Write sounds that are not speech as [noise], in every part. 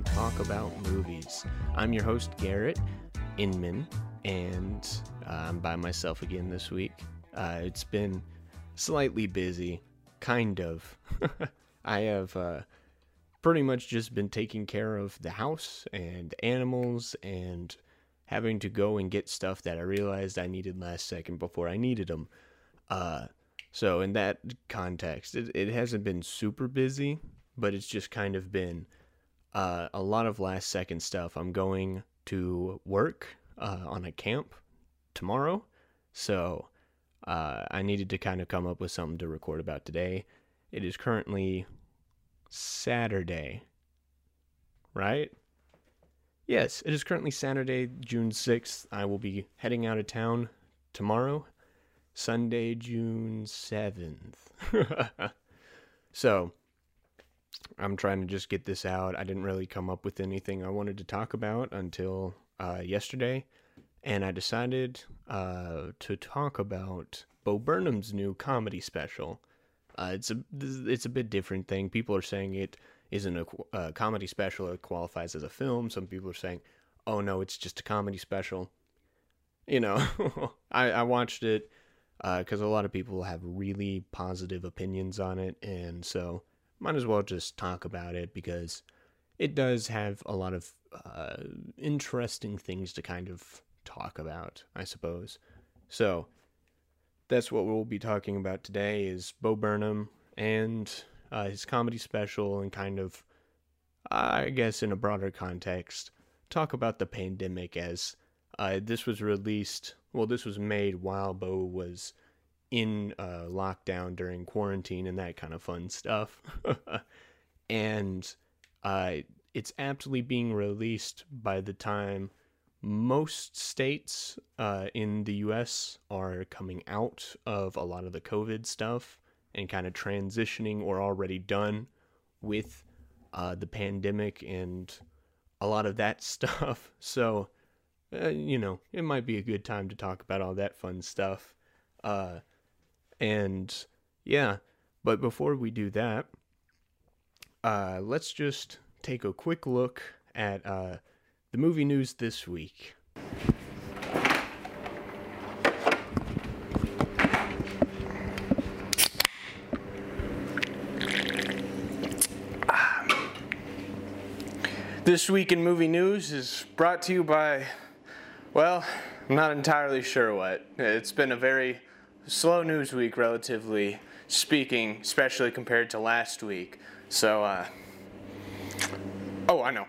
talk about movies. I'm your host, Garrett Inman, and uh, I'm by myself again this week. Uh, it's been slightly busy, kind of. [laughs] I have uh, pretty much just been taking care of the house and animals and having to go and get stuff that I realized I needed last second before I needed them. Uh, so in that context, it, it hasn't been super busy, but it's just kind of been uh, a lot of last second stuff. I'm going to work uh, on a camp tomorrow, so uh, I needed to kind of come up with something to record about today. It is currently Saturday, right? Yes, it is currently Saturday, June 6th. I will be heading out of town tomorrow, Sunday, June 7th. [laughs] so, I'm trying to just get this out. I didn't really come up with anything I wanted to talk about until uh, yesterday, and I decided uh, to talk about Bo Burnham's new comedy special. Uh, it's a it's a bit different thing. People are saying it isn't a, a comedy special; it qualifies as a film. Some people are saying, "Oh no, it's just a comedy special." You know, [laughs] I, I watched it because a lot of people have really positive opinions on it, and so might as well just talk about it because it does have a lot of uh, interesting things to kind of talk about, I suppose. So that's what we'll be talking about today is Bo Burnham and uh, his comedy special and kind of, I guess, in a broader context, talk about the pandemic as uh, this was released. Well, this was made while Bo was in uh, lockdown during quarantine and that kind of fun stuff. [laughs] and uh, it's aptly being released by the time most states uh, in the US are coming out of a lot of the COVID stuff and kind of transitioning or already done with uh, the pandemic and a lot of that [laughs] stuff. So, uh, you know, it might be a good time to talk about all that fun stuff. Uh, and yeah, but before we do that, uh, let's just take a quick look at uh, the movie news this week. This week in movie news is brought to you by, well, I'm not entirely sure what. It's been a very slow news week, relatively speaking, especially compared to last week. So, uh, oh, I know.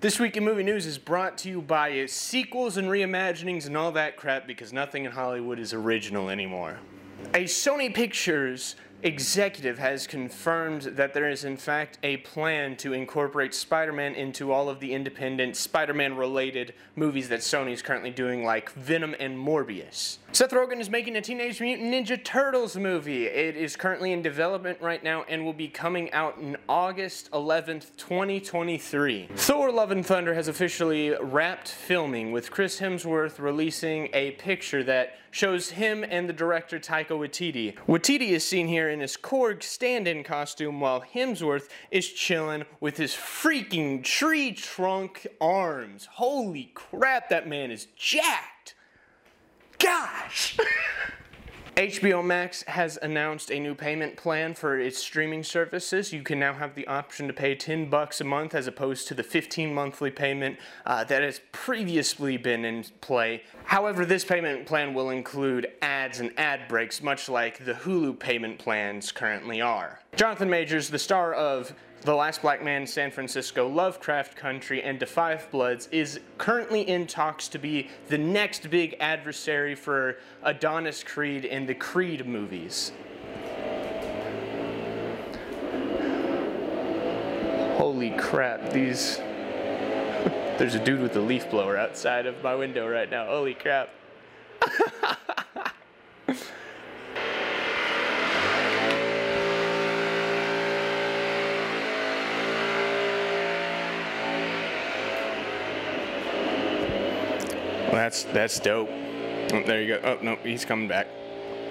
This week in movie news is brought to you by sequels and reimaginings and all that crap because nothing in Hollywood is original anymore. A Sony Pictures executive has confirmed that there is in fact a plan to incorporate Spider-Man into all of the independent Spider-Man related movies that Sony is currently doing like Venom and Morbius. Seth Rogen is making a Teenage Mutant Ninja Turtles movie. It is currently in development right now and will be coming out in August 11th, 2023. Thor Love and Thunder has officially wrapped filming with Chris Hemsworth releasing a picture that shows him and the director Taika Waititi. Waititi is seen here in his Korg stand-in costume while Hemsworth is chilling with his freaking tree trunk arms. Holy crap, that man is jacked! Gosh! [laughs] HBO Max has announced a new payment plan for its streaming services. You can now have the option to pay 10 bucks a month as opposed to the 15 monthly payment uh, that has previously been in play. However, this payment plan will include ads and ad breaks, much like the Hulu payment plans currently are. Jonathan Majors, the star of the Last Black Man, San Francisco, Lovecraft Country, and 5 Bloods is currently in talks to be the next big adversary for Adonis Creed in the Creed movies. Holy crap, these. [laughs] There's a dude with a leaf blower outside of my window right now. Holy crap. [laughs] that's that's dope. Oh, there you go. Oh no, he's coming back.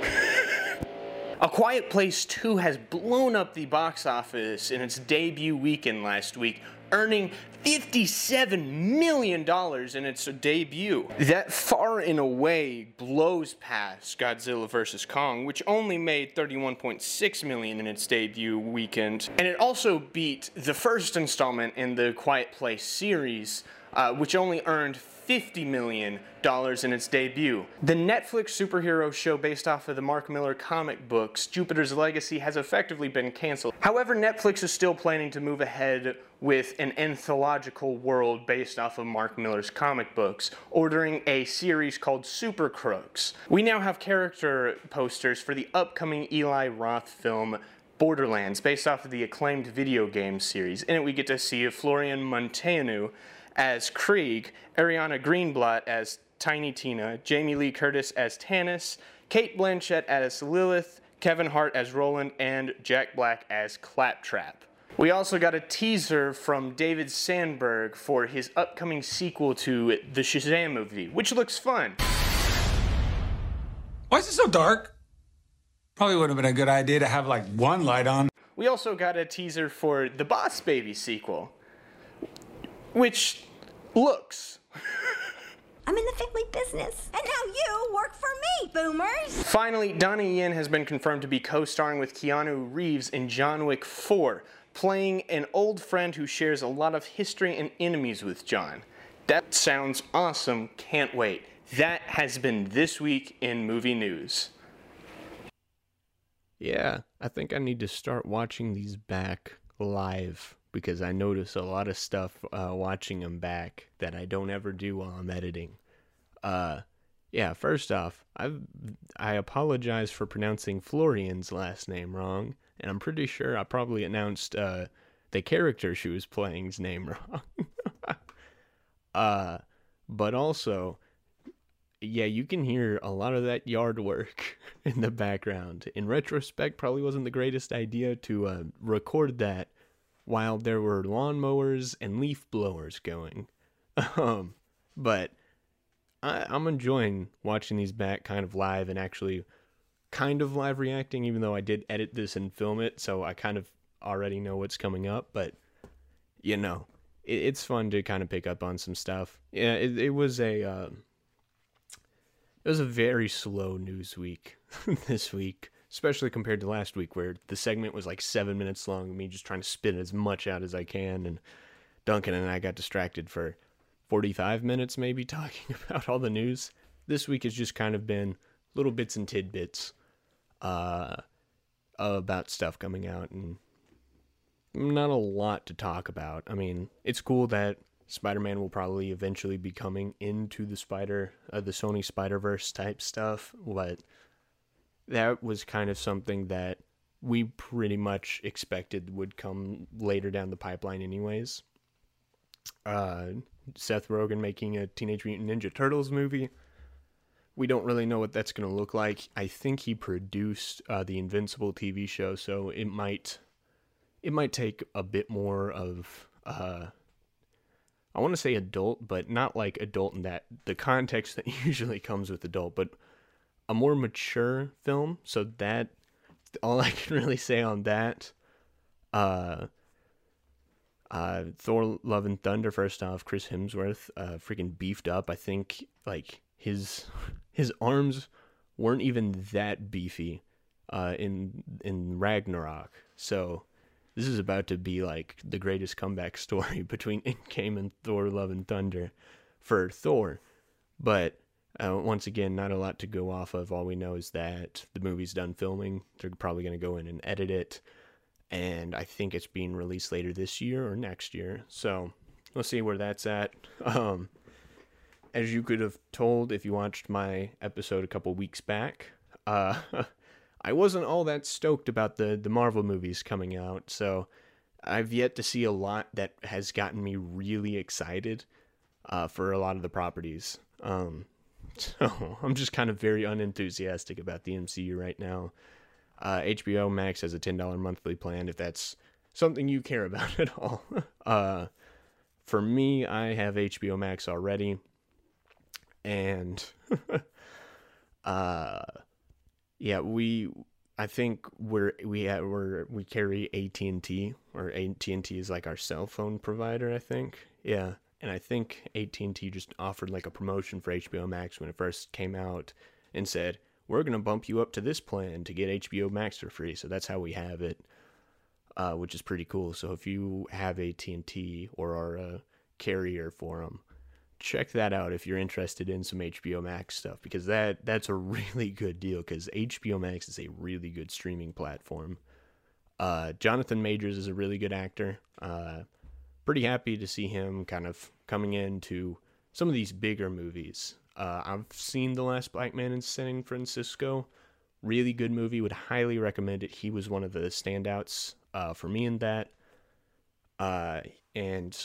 [laughs] A Quiet Place 2 has blown up the box office in its debut weekend last week, earning $57 million in its debut. That far and away blows past Godzilla vs. Kong, which only made 31.6 million in its debut weekend. And it also beat the first installment in the Quiet Place series, uh, which only earned $50 million in its debut. The Netflix superhero show based off of the Mark Millar comic books, Jupiter's Legacy, has effectively been canceled. However, Netflix is still planning to move ahead with an anthological world based off of Mark Millar's comic books, ordering a series called Super Crooks. We now have character posters for the upcoming Eli Roth film Borderlands, based off of the acclaimed video game series. In it, we get to see Florian Munteanu as Krieg, Ariana Greenblatt as Tiny Tina, Jamie Lee Curtis as Tannis, Cate Blanchett as Lilith, Kevin Hart as Roland, and Jack Black as Claptrap. We also got a teaser from David Sandberg for his upcoming sequel to the Shazam movie, which looks fun. Why is it so dark? Probably would have been a good idea to have like one light on. We also got a teaser for the Boss Baby sequel, which looks. I'm in the family business. And now you work for me, boomers. Finally, Donnie Yen has been confirmed to be co starring with Keanu Reeves in John Wick 4, playing an old friend who shares a lot of history and enemies with John. That sounds awesome. Can't wait. That has been this week in movie news. Yeah, I think I need to start watching these back live because I notice a lot of stuff uh, watching them back that I don't ever do while I'm editing. Uh, yeah, first off, I I apologize for pronouncing Florian's last name wrong, and I'm pretty sure I probably announced uh, the character she was playing's name [laughs] wrong. [laughs] uh, but also, yeah, you can hear a lot of that yard work [laughs] in the background. In retrospect, probably wasn't the greatest idea to uh, record that while there were lawnmowers and leaf blowers going. [laughs] Um, but I, I'm enjoying watching these back kind of live and actually kind of live reacting, even though I did edit this and film it, so I kind of already know what's coming up. But you know, it, it's fun to kind of pick up on some stuff. Yeah, it, it was a uh, it was a very slow news week [laughs] this week especially compared to last week where the segment was like seven minutes long. Me just trying to spit as much out as I can, and Duncan and I got distracted for 45 minutes maybe [laughs] talking about all the news. This week has just kind of been little bits and tidbits uh, about stuff coming out, and not a lot to talk about. I mean, it's cool that Spider-Man will probably eventually be coming into the Spider, uh, the Sony Spider-Verse type stuff, but that was kind of something that we pretty much expected would come later down the pipeline, anyways. Uh, Seth Rogen making a Teenage Mutant Ninja Turtles movie. We don't really know what that's going to look like. I think he produced uh, the Invincible TV show, so it might it might take a bit more of uh, I want to say adult, but not like adult in that the context that [laughs] usually comes with adult, but a more mature film. So that all I can [laughs] really say on that. Uh, uh, Thor: Love and Thunder. First off, Chris Hemsworth, uh, freaking beefed up. I think like his [laughs] his arms weren't even that beefy, uh, in in Ragnarok. So this is about to be like the greatest comeback [laughs] story between Endgame and Thor: Love and Thunder for Thor. But uh, once again, not a lot to go off of. All we know is that the movie's done filming. They're probably going to go in and edit it. And I think it's being released later this year or next year. So we'll see where that's at. [laughs] Um, as you could have told if you watched my episode a couple weeks back, uh, [laughs] I wasn't all that stoked about the, the Marvel movies coming out. So I've yet to see a lot that has gotten me really excited uh, for a lot of the properties. Um, [laughs] so I'm just kind of very unenthusiastic about the MCU right now. Uh, HBO Max has a $10 monthly plan if that's something you care [laughs] about at all. uh, for me, I have HBO Max already. And [laughs] uh, yeah, we I think we're we have, we're we carry AT and T or AT and T is like our cell phone provider. I think yeah, and I think AT and T just offered like a promotion for HBO Max when it first came out and said we're gonna bump you up to this plan to get HBO Max for free. So that's how we have it, uh, which is pretty cool. So if you have AT and T or are a carrier for them, check that out if you're interested in some HBO Max stuff because that that's a [laughs] really good deal because HBO Max is a really good streaming platform. Uh, Jonathan Majors is a really good actor. Uh, pretty happy to see him kind of coming into some of these bigger movies. Uh, I've seen The Last Black Man in San Francisco. Really good movie. Would highly recommend it. He was one of the standouts uh, for me in that. Uh, and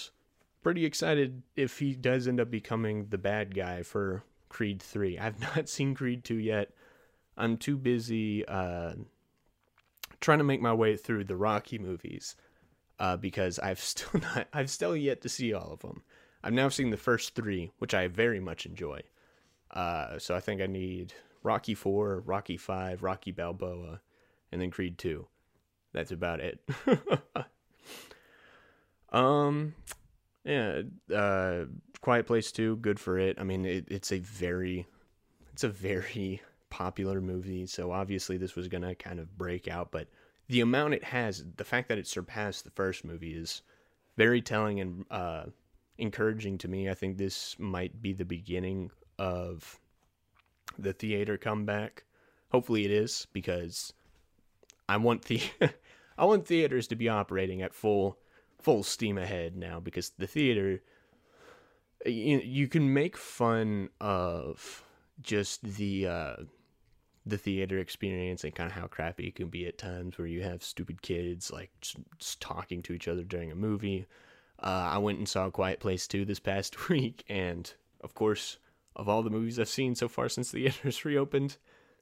pretty excited if he does end up becoming the bad guy for Creed 3. [laughs] I've not seen Creed 2 yet. I'm too busy uh, trying to make my way through the Rocky movies uh, because I've [laughs] still not I've still yet to see all of them. I've now seen the first three, which I very much enjoy. Uh, so I think I need Rocky 4, Rocky 5, Rocky Balboa, and then Creed 2. That's about it. [laughs] um yeah, uh, Quiet Place Two, good for it. I mean, it, it's a very, it's a very [laughs] popular movie, so obviously this was gonna kind of break out. But the amount it has, the fact that it surpassed the first movie is very telling and uh, encouraging to me. I think this might be the beginning of the theater comeback. Hopefully, it is because I want the [laughs] I want theaters to be operating at full full steam ahead now because the theater you, you can make fun of just the uh, the theater experience and kind of how crappy it can be at times where you have stupid kids like just, just talking to each other during a movie. Uh, I went and saw a Quiet Place 2 this past [laughs] week, and of course, of all the movies I've seen so far since the [laughs] theaters reopened,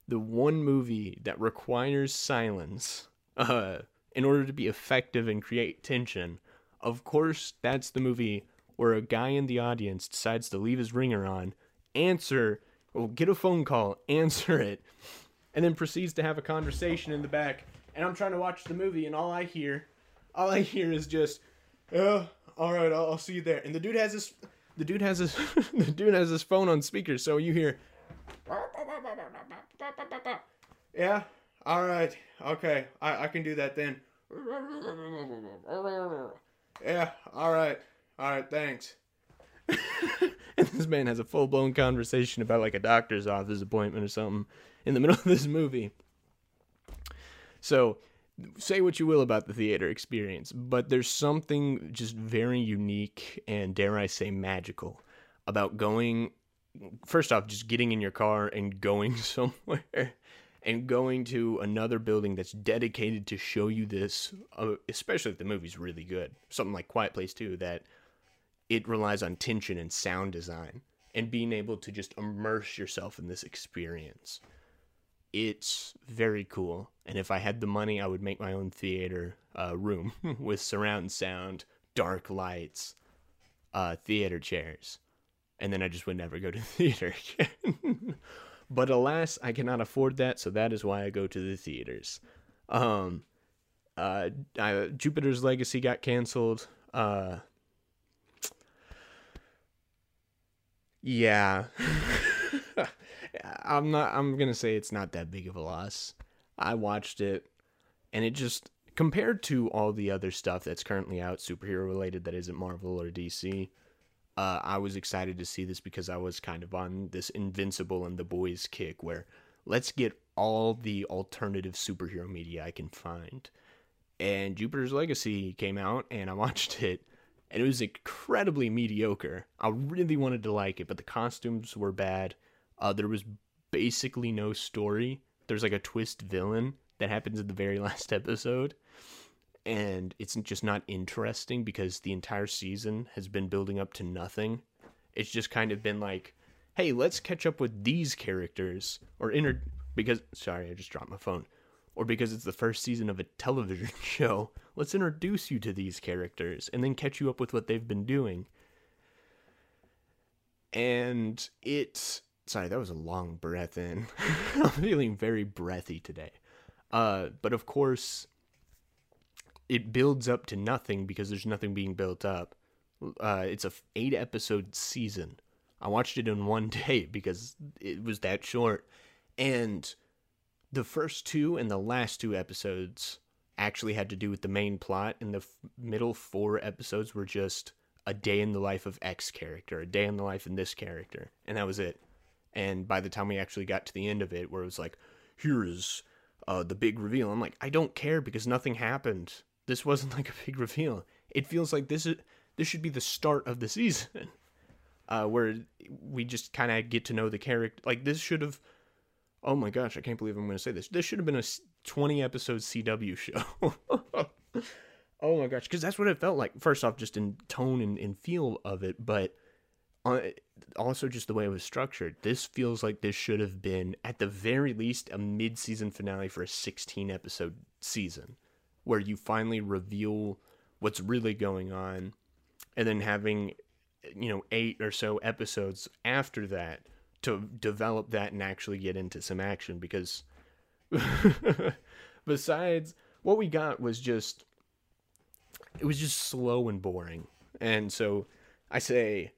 the one movie that requires silence uh, in order to be effective and create tension of course, that's the movie where a guy in the audience decides to leave his ringer on, answer, or get a phone call, [laughs] answer it, and then proceeds to have a conversation in the back. And I'm trying to watch the movie, and all I hear, all I hear is just, "Yeah, all right, I'll, I'll see you there." And the dude has his, the dude has his, [laughs] the dude has his phone on speaker, so you hear, "Yeah, all right, okay, I, I can do that then." [laughs] Yeah, all right. All right, thanks. [laughs] and this man has a full blown conversation about like a doctor's office appointment or something in the [laughs] middle of this movie. So, say what you will about the theater experience, but there's something just very unique and, dare I say, magical about going. First off, just getting in your car and going [laughs] somewhere and going to another building that's dedicated to show you this, uh, especially if the movie's really good. Something like Quiet Place 2, that it relies on tension and sound design and being able to just immerse yourself in this experience. It's very cool. And if I had the money, I would make my own theater uh, room [laughs] with surround sound, dark lights, uh, theater chairs. And then I just would never go to [laughs] theater again. [laughs] But alas, I cannot afford that, so that is why I go to the theaters. Um, uh, I, Jupiter's Legacy got canceled. Uh, yeah, [laughs] I'm not. I'm gonna say it's not that big of a loss. I watched it, and it just compared to all the other stuff that's currently out, superhero related, that isn't Marvel or DC uh, I was excited to see this because I was kind of on this Invincible and the Boys kick where let's get all the alternative superhero media I can find. And Jupiter's Legacy came out and I [laughs] watched it and it was incredibly mediocre. I really wanted to like it, but the costumes were bad. Uh, there was basically no story. There's like a twist villain that happens in the very [laughs] last episode and it's just not interesting because the entire season has been building up to nothing. It's just kind of been like, hey, let's catch up with these characters or inter because sorry, I just dropped my phone. Or because it's the first season of a television [laughs] show, let's introduce you to these characters and then catch you up with what they've been doing. And it's sorry, that was a long breath in. [laughs] I'm feeling very breathy today. Uh, but of course, it builds up to nothing because there's nothing being built up. Uh, it's a eight episode season. I watched it in one [laughs] day because it was that short, and the first two and the last two episodes actually had to do with the main plot, and the f- middle four episodes were just a day in the life of X character, a day in the life in this character, and that was it. And by the time we actually got to the end of it, where it was like, here is uh, the big reveal, I'm like, I don't care because nothing happened. This wasn't [laughs] like a big reveal. It feels like this is this should be the start of the season, [laughs] uh, where we just kind of get to know the character. Like this should have. Oh my gosh, I can't believe I'm going to say this. This should have been a 20 episode CW show. [laughs] oh my gosh, because that's what it felt like. First off, just in tone and, and feel of it, but uh, also just the way it was structured. This feels like this should have been, at the very least, a mid season finale for a 16 episode season where you finally reveal what's really going on and then having, you know, eight or so episodes after that to develop that and actually get into some action because [laughs] besides what we got was just it was just slow and boring. And so I say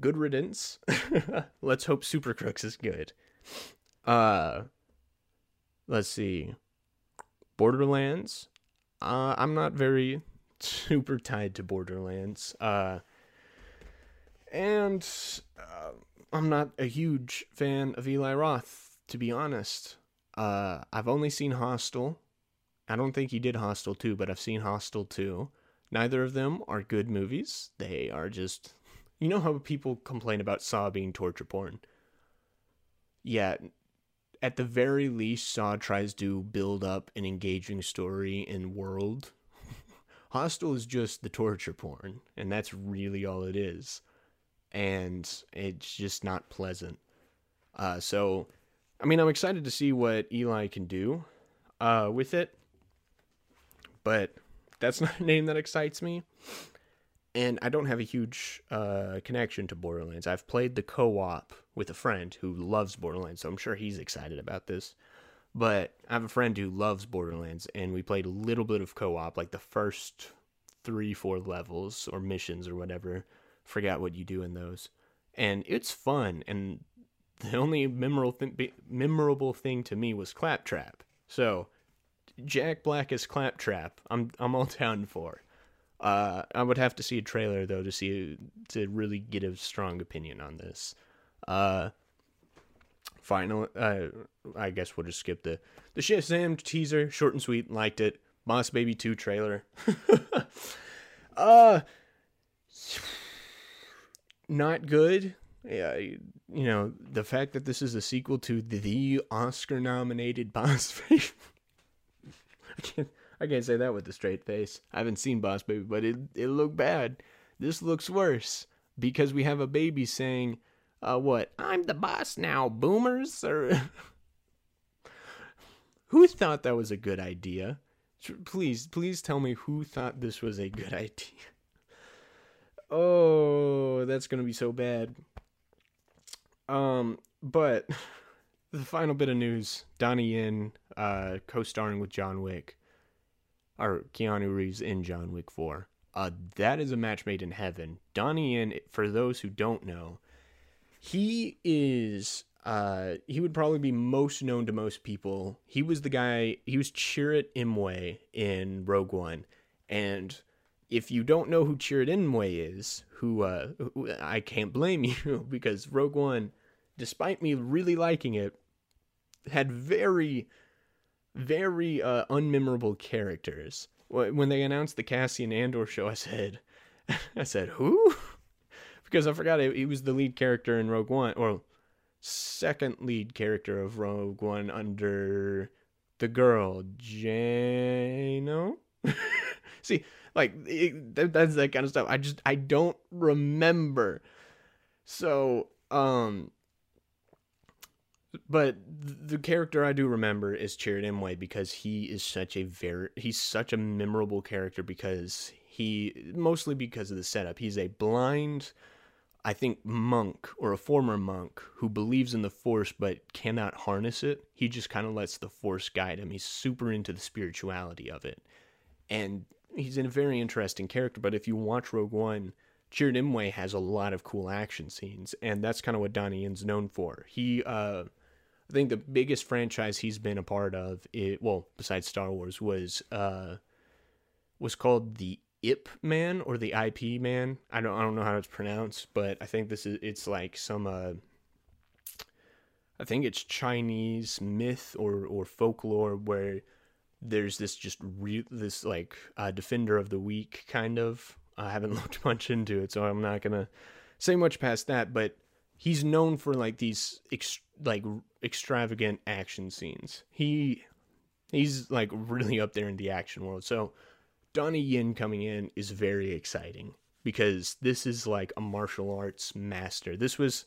good riddance. [laughs] let's hope Super Crooks is good. Uh let's see. Borderlands. Uh I'm not very [laughs] super tied to Borderlands. Uh and uh, I'm not a huge fan of Eli Roth, to be honest. Uh, I've only seen Hostel. I don't think he did Hostel 2, but I've seen Hostel 2. Neither of them are good movies. They are just. [laughs] You know how people complain about Saw being torture porn? Yeah, at the very least, Saw tries to build up an engaging story and world. [laughs] Hostel is just the torture porn, and that's really all it is. And it's just not pleasant. Uh, so, I mean, I'm excited to see what Eli can do uh, with it, but that's [laughs] not a name that excites me. And I don't have a huge uh, connection to Borderlands. I've played the co op with a friend who loves Borderlands, so I'm sure he's excited about this. But I have a friend who loves Borderlands, and we played a little bit of co op, like the first three, four levels or missions or whatever. Forgot what you do in those. And it's fun. And [laughs] the only memorable, th- memorable thing to me was Claptrap. So Jack Black as Claptrap, I'm I'm all [laughs] down for. Uh, I would have to see a trailer though to see to really get a strong opinion on this. Uh, final, uh, I guess we'll just skip the the Shazam teaser, short and sweet. Liked it. Boss Baby Two trailer. [laughs] uh, not good. Yeah, you know the fact that this is a sequel to the Oscar-nominated [laughs] Boss Baby. I can't I can't say that with a straight face. I haven't seen Boss Baby, but it it looked bad. This looks worse because we have a baby saying, uh what? I'm the boss now, boomers or [laughs] Who thought that was a good idea? Please, please tell me who thought this was a good [laughs] idea. Oh, that's going to be so bad. Um, but [laughs] the final bit of news, Donnie Yen uh co-starring with John Wick or Keanu Reeves in John Wick 4. Uh, that is a match made in heaven. Donnie Yen, for those who don't know, he is uh he would probably be most known to most people. He was the guy. He was Chirrut Imwe in Rogue One, and if you don't know who Chirrut Imwe is, who uh who, I can't blame [laughs] you because Rogue One, despite me really liking it, had very very uh, unmemorable characters. When they announced the Cassian Andor show, I said, [laughs] I said, who? [laughs] because I forgot he was the lead character in Rogue One, or second lead character of Rogue One under the girl Jano. See, like it, that, that's that kind of stuff. I just I don't remember. So, um, but the character I do remember is Chirrut Imwe because he is such a very he's such a memorable character because he mostly because of the setup. He's a blind I think monk or a former monk who believes in the force but cannot harness it. He just kind of lets the force guide him. He's super into the spirituality of it. And he's in a very interesting character, but if you watch Rogue One, Chirrut Imwe has a lot of cool action scenes, and that's kind of what Donnie Yen's known for. He uh I think the biggest franchise he's been a part of, it, well, besides Star Wars, was uh was called the Ip Man or the IP Man. I don't I don't know how it's pronounced, but I think this is it's like some uh I think it's Chinese myth or or folklore where there's this just re- this like uh, defender of the weak kind of. I haven't [laughs] looked much into it, so I'm not gonna say much past that. But he's known for like these ex- like extravagant action scenes. He he's like really up there in the action world. So Donnie Yen coming in is very exciting because this is like a martial arts master. This was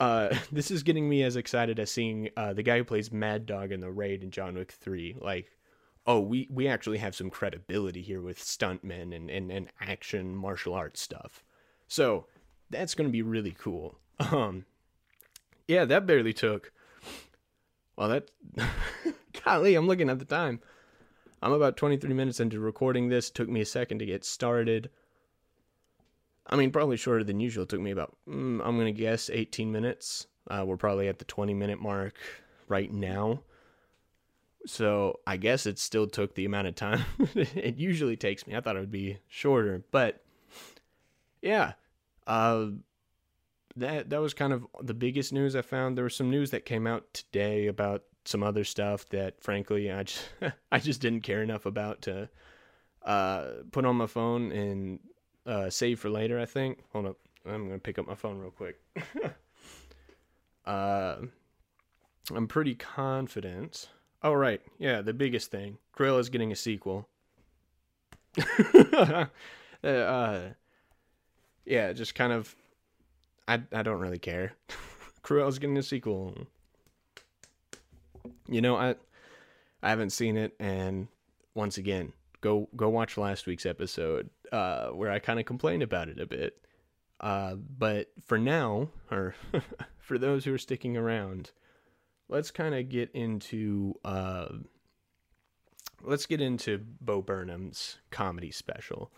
uh [laughs] this is getting me as excited as seeing uh the guy who plays Mad Dog in the Raid in John Wick 3. Like oh, we we actually have some credibility here with stuntmen and and, and action martial arts stuff. So, that's going to be really cool. Um yeah, that barely took well, that [laughs] golly, I'm looking at the time. I'm about 23 minutes into recording this. Took me a second to get started. I mean, probably shorter than usual. It took me about, mm, I'm going to guess, 18 minutes. Uh, we're probably at the 20 minute mark right now. So I guess it still took the amount of time [laughs] it usually takes me. I thought it would be shorter, but yeah, uh, that that was kind of the biggest news I found. There was some news that came out today about some other stuff that, frankly, I just [laughs] I just didn't care enough about to uh, put on my phone and uh, save for later. I think. Hold up, I'm gonna pick up my phone real quick. [laughs] uh, I'm pretty confident. Oh right, yeah, the biggest thing. is getting a sequel. [laughs] uh, yeah, just kind of I I don't really care. [laughs] Cruella's getting a sequel. You know, I I haven't seen it, and once again, go go watch last week's episode uh, where I kind of complained about it a bit. Uh, but for now, or [laughs] for those who are sticking around, let's kind of get into uh, let's get into Bo Burnham's comedy special.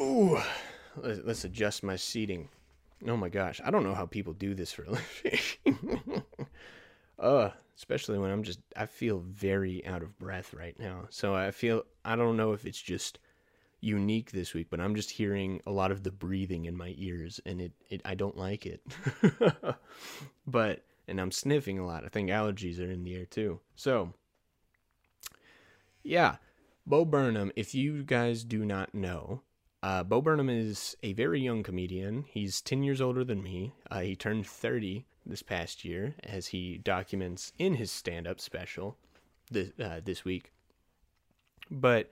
Ooh, let's adjust my seating. Oh my gosh, I don't know how people do this for a living. [laughs] uh, especially when I'm just I feel very out of breath right now. So I feel I don't know if it's just unique this week, but I'm just hearing a lot of the breathing in my ears and it, it I don't like it. [laughs] but and I'm sniffing a lot. I think allergies are in the air too. So yeah, Bo Burnham, if you guys do not know, uh, Bo Burnham is a very young comedian. He's 10 years older than me. Uh, he turned 30 this past year, as he documents in his stand up special this, uh, this week. But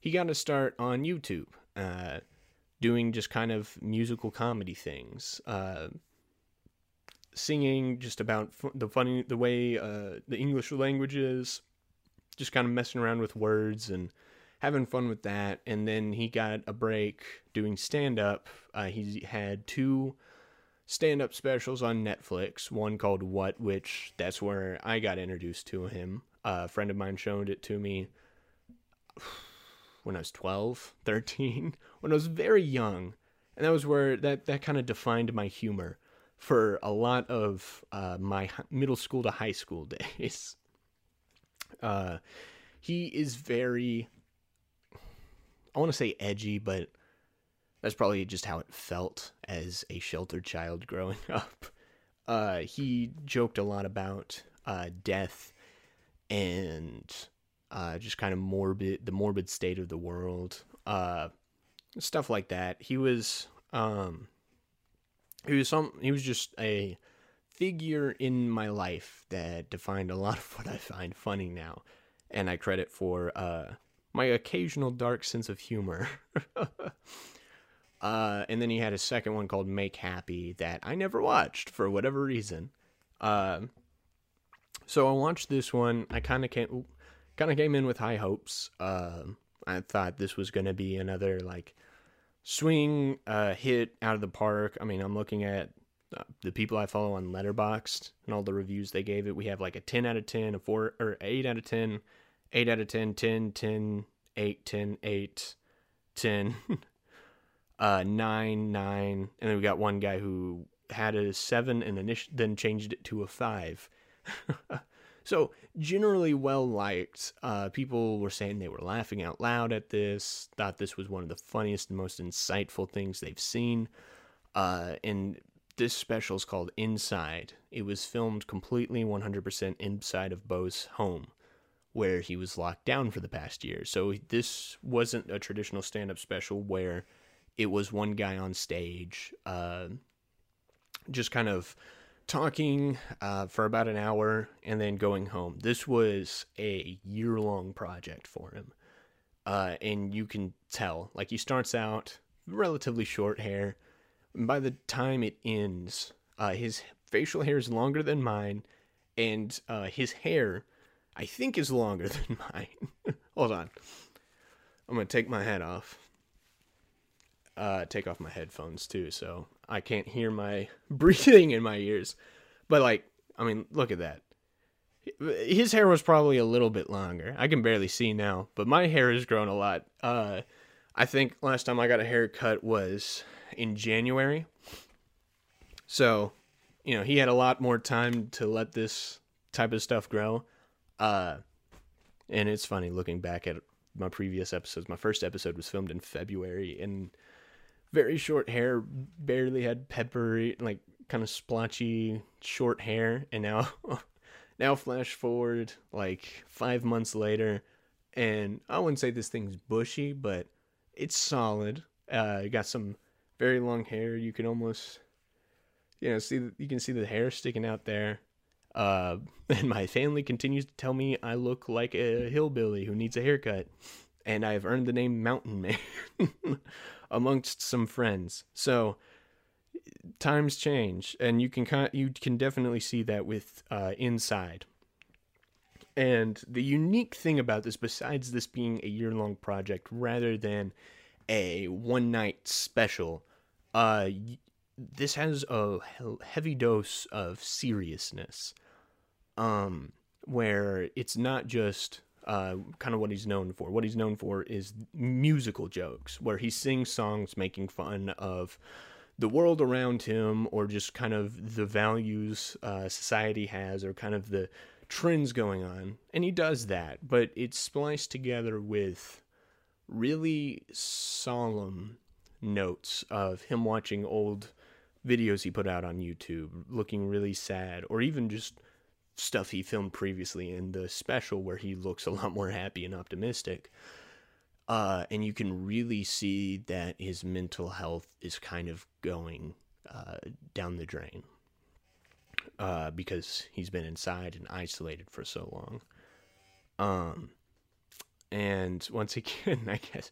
he got a start on YouTube, uh, doing just kind of musical comedy things. Singing just about the funny, the way uh, the English language is, just kind of messing around with words and having fun with that. And then he got a break doing stand up. Uh, he had two stand up specials on Netflix, one called What, which that's where I got introduced to him. Uh, a friend of mine showed it to me [sighs] when I was 12, 13, [laughs] when I was very young. And that was where that, that kind of defined my humor for a lot of uh, my middle school to high school [laughs] days. Uh, he is very I want to say edgy, but that's probably just how it felt as a sheltered child growing [laughs] up. Uh, he joked a lot about uh, death and uh, just kind of morbid, the morbid state of the world, uh, stuff like that. He was, um, he was some, he was just a figure in my life that defined a [laughs] lot of what I find funny now, and I credit for uh, my occasional dark sense of humor. [laughs] uh, and then he had a second one called Make Happy that I never watched for whatever reason. Uh, so I watched this one. I kind of came, kind of came in with high hopes. Uh, I thought this was going to be another like swing uh, hit out of the park. I mean, I'm looking at uh, the people I follow on Letterboxd and all the reviews they gave it. We have like a 10 out of 10, a 4 or 8 out of 10, 8 out of 10, 10, 10, 8, 10, 8, 10, [laughs] uh, 9, 9. And then we got one guy who had a 7 and init- then changed it to a 5. [laughs] so, generally well liked. Uh, people were saying they were laughing out loud at this, thought this was one of the funniest and most insightful things they've seen. Uh, and this special is called Inside. It was filmed completely 100% inside of Bo's home, where he was locked down for the past year. So this wasn't a traditional stand up special where it was one guy on stage, uh, just kind of talking uh, for about an hour and then going home. This was a year long project for him. Uh, and you can tell, like, he starts out relatively short hair And by the time it ends, uh, his facial hair is longer than mine, and uh, his hair, I think, is longer [laughs] than mine. Hold on. I'm gonna take my hat off. Uh, take off my headphones too, so I can't hear my [laughs] breathing in my ears. But like, I mean, look at that. His hair was probably a little bit longer. I can barely see now, but my hair has grown a lot. Uh, I think last time I got a haircut was in January. So, you know, he had a lot more time to let this type of stuff grow. Uh, and it's funny looking back at my previous episodes. My first episode was filmed in February and very short hair, barely had peppery, like kind of splotchy short hair. And now, [laughs] now flash forward like five months later, and I wouldn't say this thing's bushy, but it's solid. Uh, got some very long hair. You can almost, you know, see you can see the hair sticking out there. Uh, [laughs] and my family continues to tell me I look like a hillbilly who needs a haircut, and I've earned the name Mountain Man [laughs] amongst some friends. So times change, and you can you can definitely see that with uh, Inside. And the unique thing about this, besides this being a year long project rather than a one night special, uh, this has a heavy dose of seriousness. Um, where it's not just uh, kind of what he's known for. What he's known for is musical jokes, where he sings songs making fun of the world around him or just kind of the values uh, society has or kind of the trends going on. And he does that, but it's spliced together with really solemn notes of him watching old videos he put out on YouTube, looking really sad, or even just stuff he filmed previously in the special where he looks a lot more happy and optimistic. Uh, and you can really see that his mental health is kind of going uh, down the drain uh, because he's been inside and isolated for so long. Um, and once again, [laughs] I guess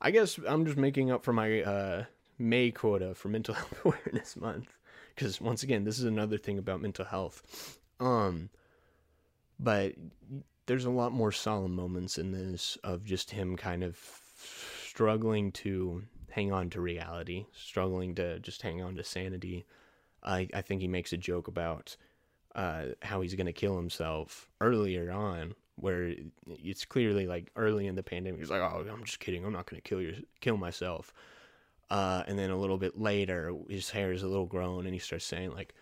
I guess I'm just making up for my uh, May quota for Mental [laughs] Health Awareness Month because once again, this is another thing about mental health. Um, but there's a lot more solemn moments in this of just him kind of struggling to hang on to reality, struggling to just hang on to sanity. I, I think he makes a joke about uh, how he's going to kill himself earlier on, where it's clearly like early in the pandemic. He's like, "Oh, I'm just kidding. I'm not going to kill your kill myself." Uh, and then a little bit later, his hair is a little grown, and he starts saying like,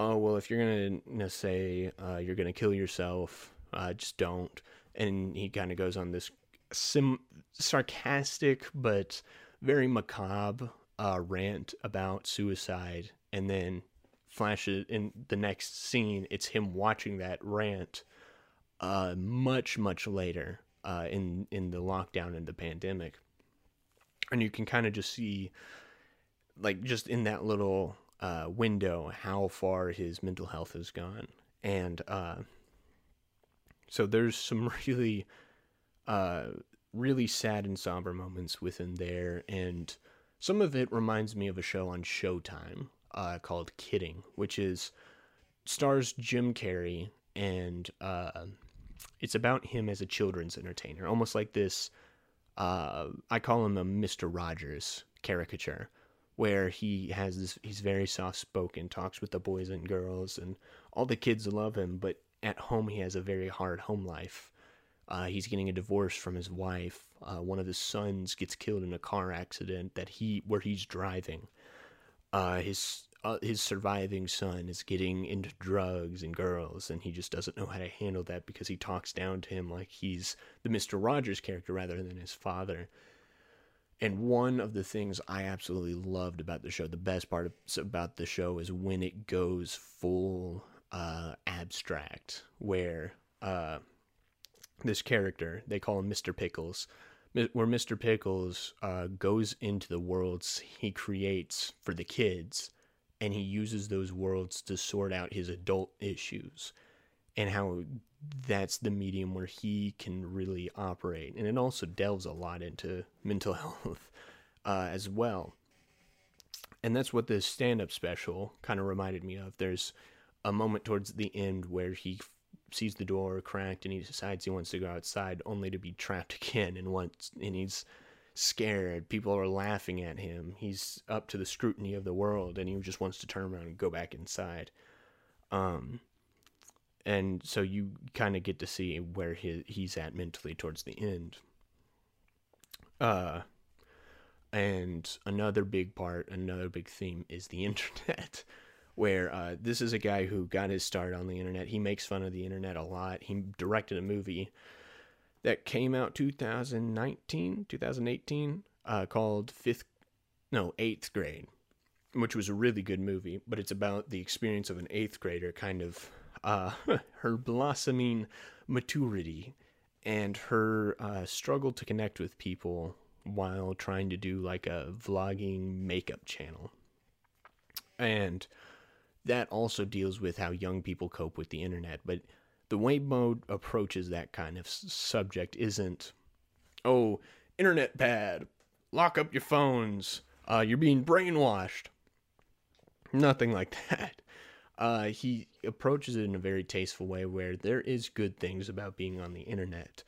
"Oh, well, if you're gonna you know, say uh, you're gonna kill yourself, uh, just don't." And he kind of goes on this sim sarcastic but very macabre uh, rant about suicide, and then flashes in the next scene. It's him watching that rant uh, much much later uh, in in the lockdown and the pandemic, and you can kind of just see, like just in that little uh, window, how far his mental health has gone, and uh, so there's some [laughs] really, uh, really sad and somber moments within there, and some of it reminds me of a show on Showtime uh, called Kidding, which is stars Jim Carrey and uh, it's about him as a children's entertainer, almost like this. Uh, I call him a Mister Rogers caricature where he has this he's very soft spoken talks with the boys and girls and all the kids love him but at home he has a very hard home life. Uh, he's getting a divorce from his wife. Uh, one of his sons gets killed in a car accident that he where he's driving. Uh, his uh, his surviving son is getting into drugs and girls, and he just doesn't know how to handle that because he talks down to him like he's the Mister Rogers character rather than his father. And one of the things I absolutely loved about the show, the best part of, about the show, is when it goes full uh, abstract, where uh, this character they call him Mister Pickles where Mr. Pickles uh, goes into the worlds he creates for the kids and he uses those worlds to sort out his adult issues and how that's the medium where he can really operate. And it also delves a lot into [laughs] mental health uh, as well. And that's what this stand up special kind of reminded me of. There's a moment towards the end where he f- sees the door cracked and he decides he wants to go outside only to be trapped [laughs] again and once and he's scared. People are laughing at him. He's up to the scrutiny of the world, and he just wants to turn around and go back inside. Um, and so you kind of get to see where he, he's at mentally towards the end. Uh, and another big part, another big theme is the [laughs] internet, where uh, this is a guy who got his start on the internet. He makes fun of the internet a lot. He directed a movie that came out 2019, 2018, uh, called Fifth, no, Eighth Grade, which was a really good movie. But it's about the experience of an eighth grader, kind of uh, [laughs] her blossoming maturity and her uh, struggle to connect with people while trying to do like a vlogging makeup channel. And that also deals with how young people cope with the internet, but the way mode approaches that kind of subject isn't, oh, internet bad, lock up your phones, uh, you're being brainwashed. Nothing like [laughs] that. Uh, he approaches it in a very tasteful way where there is good things about being on the internet.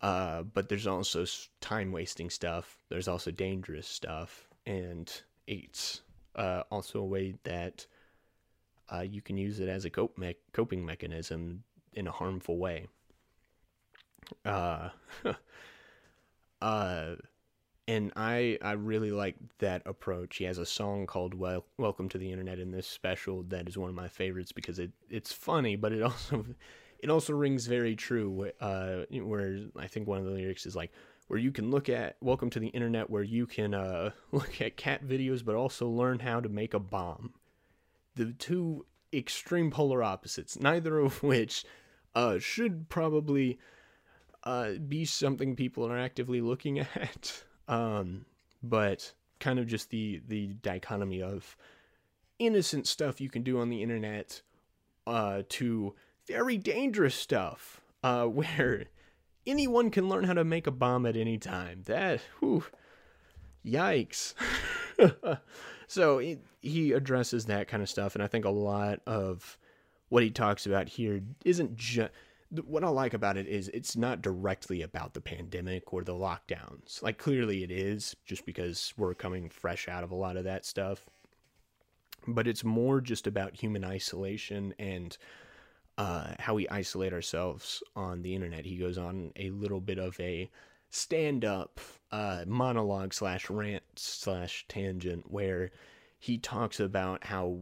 Uh, but there's also time wasting stuff. There's also dangerous stuff. And it's uh, also a way that uh, you can use it as a cope me- coping mechanism in a harmful way. Uh, [laughs] uh, and I I really like that approach. He has a song called well, "Welcome to the Internet" in this special that is one of my favorites because it it's funny, but it [laughs] also it also rings very true. Uh, where I think one of the lyrics is like, where you can look at "Welcome to the Internet," where you can uh, [laughs] look at cat videos, but also learn how to make a bomb. The two extreme polar opposites, neither of [laughs] which uh, should probably uh, be something people are actively looking at. Um, but kind of just the the dichotomy of innocent stuff you can do on the internet uh, to very dangerous stuff uh, [laughs] where anyone can learn how to make a bomb at any time. That, whew, yikes. [laughs] so it, he addresses that kind of stuff, and I think a lot of what he talks about here isn't just what I like about it is it's not directly about the pandemic or the lockdowns. Like clearly it is just because we're coming fresh out of a lot of that stuff. But it's more just about human isolation and uh, how we isolate ourselves on the internet. He goes on a little bit of a stand up uh, monologue slash rant slash tangent where he talks about how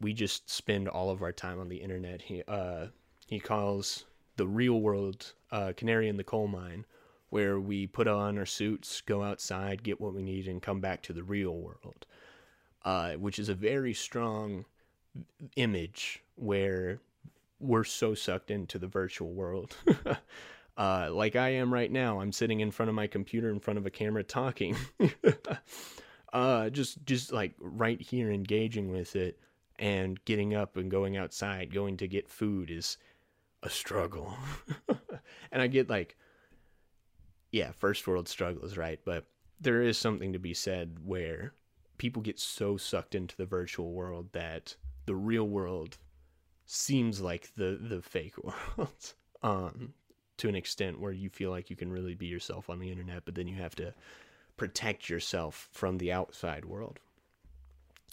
we just spend all of our time on the internet. He uh, he calls the real world uh, canary in the coal mine, where we put on our suits, go outside, get what we need, and come back to the real world, uh, which is a very strong image where we're so sucked into the virtual world. [laughs] uh, like I am right now, I'm sitting in front of my computer in front of a camera talking. [laughs] uh, just just like right here engaging with it and getting up and going outside, going to get food is a struggle. [laughs] and I get like, yeah, first world struggles, right? But there is something to be said where people get so sucked into the virtual world that the real world seems like the the fake [laughs] world um to an extent where you feel like you can really be yourself on the internet but then you have to protect yourself from the outside world,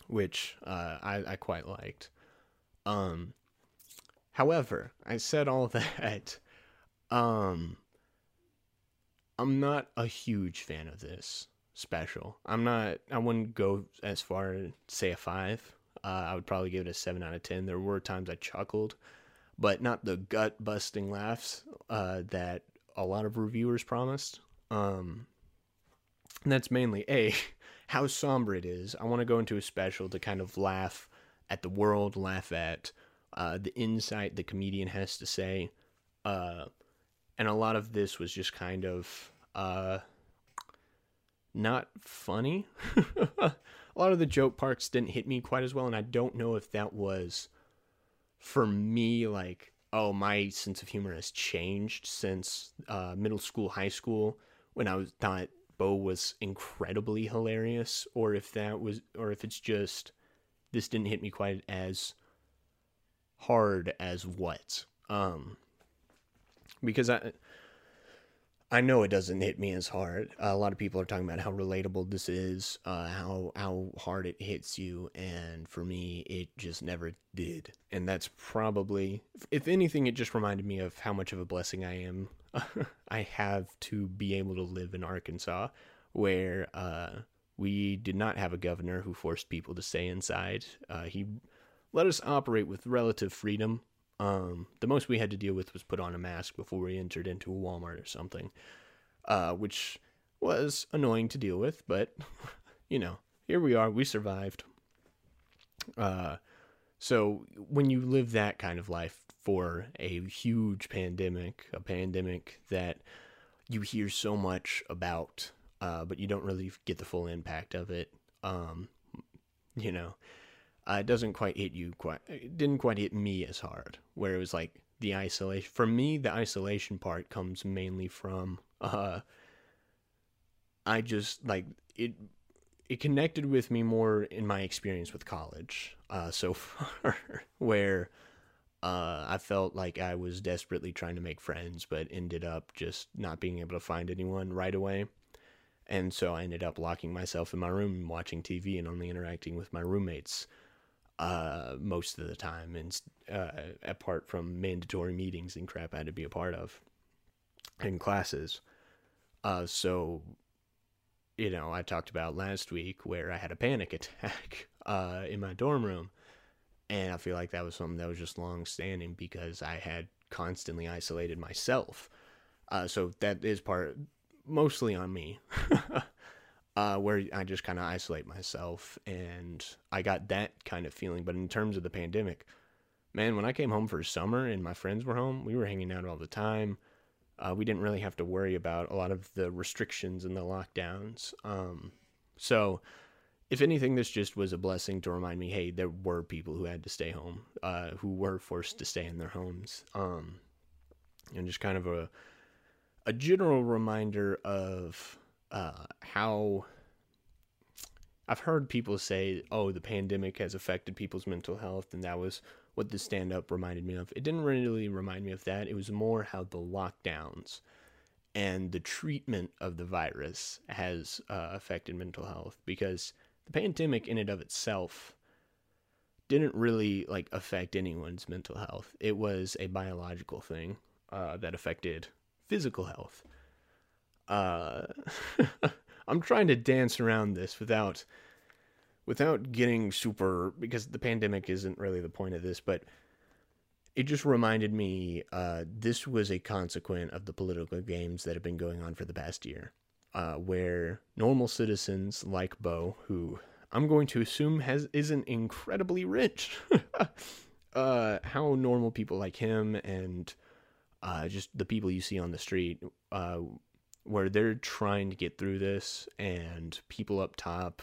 which uh, I, I quite liked. Um, however, I said all [laughs] that. Um, I'm not a huge fan of this special. I'm not. I wouldn't go as far as say a five. Uh, I would probably give it a seven out of ten. There were times I chuckled, but not the gut busting laughs uh, that a lot of reviewers promised. Um, and that's mainly a [laughs] how somber it is. I want to go into a special to kind of laugh at the world, laugh at uh, the insight the comedian has to say. Uh, and a lot of this was just kind of uh, not funny. [laughs] a lot of the joke parts didn't hit me quite as well, and I don't know if that was for me like oh my sense of humor has changed since uh, middle school, high school when I was thought Bo was incredibly hilarious, or if that was, or if it's just this didn't hit me quite as hard as what. Um, because I I know it doesn't hit me as hard. Uh, a lot of people are talking about how relatable this is, uh, how how hard it hits you, and for me, it just never did. And that's probably, if anything, it just reminded me of how much of a blessing I am. [laughs] I have to be able to live in Arkansas, where uh, we did not have a governor who forced people to stay inside. Uh, he let us operate with relative freedom um, the most we had to deal with was put on a mask before we entered into a Walmart or something, uh, which was annoying to deal with, but [laughs] you know, here we are, we survived. Uh, so when you live that kind of life for a huge pandemic, a pandemic that you hear so much about, uh, but you don't really get the full impact of it, um, you know, uh, it doesn't quite hit you quite it didn't quite hit me as hard where it was like the isolation for me the isolation part comes mainly from uh i just like it it connected with me more in my experience with college uh so [laughs] far where uh i felt like i was desperately trying to make friends but ended up just not being able to find anyone right away. And so i ended up locking myself in my room watching tv and only interacting with my roommates uh, most of the time, and uh, apart from mandatory meetings and crap I had to be a part of in classes. Uh, so, you know, I talked about last week where I had a panic [laughs] attack uh, in my dorm room, and I feel like that was something that was just long standing because I had constantly isolated myself. Uh, so that is part mostly on me. [laughs] uh, where I just kind of isolate myself, and I got that kind of feeling. But in terms of the pandemic, man, when I came home for summer and my friends were home, we were hanging out all the time. Uh, we didn't really have to worry about a lot of the restrictions and the lockdowns. Um, so, if anything, this just was a blessing to remind me, hey, there were people who had to stay home, uh, who were forced to stay in their homes, um, and just kind of a a general reminder of uh, how I've heard people say, "Oh, the pandemic has affected people's mental health," and that was what the stand-up reminded me of. It didn't really remind me of that. It was more how the lockdowns and the treatment of the virus has uh, affected mental health because the pandemic in and of itself didn't really like affect anyone's mental health. It was a biological thing uh, that affected physical health uh, [laughs] I'm trying to dance around this without without getting super because the pandemic isn't really the point of this, but it just reminded me uh, this was a consequence of the political games that have been going on for the past year, uh, where normal citizens like Bo, who I'm going to assume has isn't incredibly rich, [laughs] uh, how normal people like him and uh, just the people you see on the street uh, where they're trying to get through this and people up top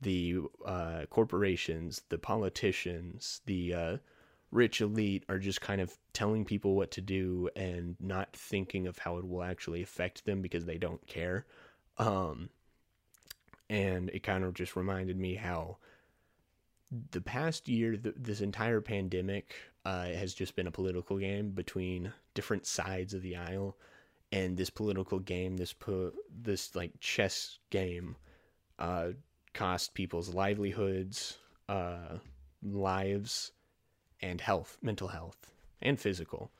the uh, corporations the politicians the uh, rich elite are just kind of telling people what to do and not thinking of how it will actually affect them because they don't care. Um, and it kind of just reminded me how the past year th- this entire pandemic uh, has just been a political game between different sides of the aisle and this political game, this po- this like chess game, uh, cost people's livelihoods, uh, lives, and health, mental health, and physical.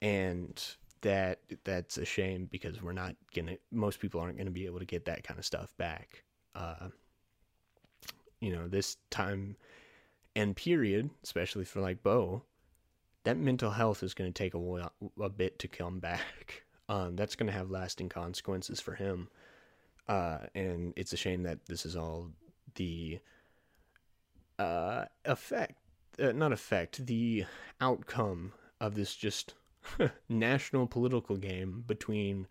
And that that's a shame because we're not gonna. Most people aren't gonna be able to get that kind of stuff back. Uh, you know, this time and period, especially for like Bo, that mental health is going to take a, while, a bit to come back. [laughs] Um, that's going to have lasting consequences for him. Uh, and it's a shame that this is all the uh, effect, uh, not effect, the outcome of this just [laughs] national political game between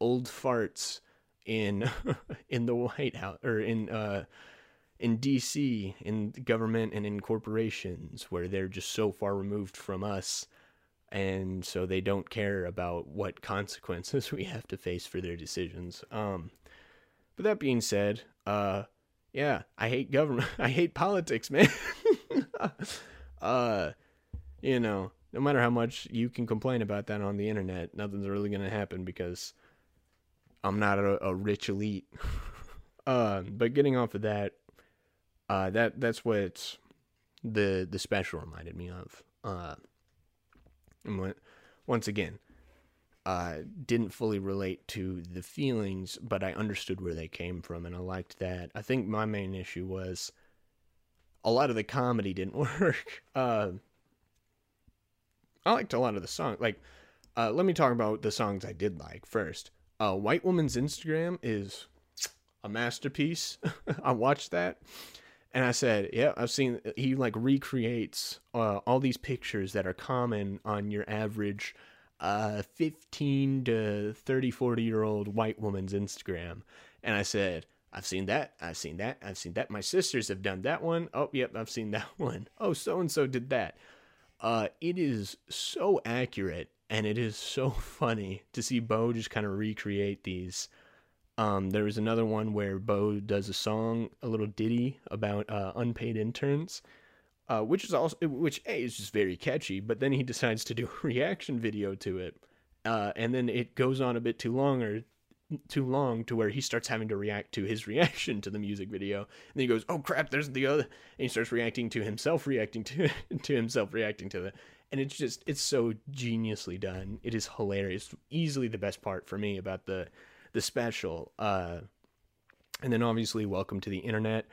old farts in [laughs] in the White House or in uh, in DC, in government and in corporations, where they're just so far removed from us, and so they don't care about what consequences [laughs] we have to face for their decisions. Um, but that being said, uh, yeah, I hate government. [laughs] I hate politics, man. [laughs] uh, you know, no matter how much you can complain about that on the internet, nothing's really gonna happen because I'm not a, a rich elite. uh, but getting off of that, uh, that that's what the the special reminded me of. Uh, and once again, uh, didn't fully relate to the feelings, but I understood where they came from, and I liked that. I think my main issue was a lot of the comedy didn't [laughs] work. Uh, I liked a lot of the songs. Like, uh, let me talk about the songs I did like first. Uh, White Woman's Instagram is a masterpiece. [laughs] I watched that and I said, "Yeah, I've seen." He like recreates uh, all these pictures that are common on your average uh, 15 to 30, 40 year old white woman's Instagram. And I said, "I've seen that. I've seen that. I've seen that. My sisters have done that one. Oh, yep, I've seen that [laughs] one. Oh, so and so did that." Uh, it is so accurate, and it is so [laughs] funny to see Bo just kind of recreate these um, there was another one where Bo does a song, a little ditty about uh, unpaid interns, uh, which is also which a is just very catchy. But then he decides to do a [laughs] reaction video to it, uh, and then it goes on a bit too long or too long to where he starts having to react to his [laughs] reaction to the music video. And then he goes, "Oh crap, there's the other," and he starts reacting to himself, reacting to [laughs] to himself, reacting to the. And it's just it's so geniusly done. It is hilarious. Easily the best part for me about the the special. Uh, and then obviously, welcome to the internet.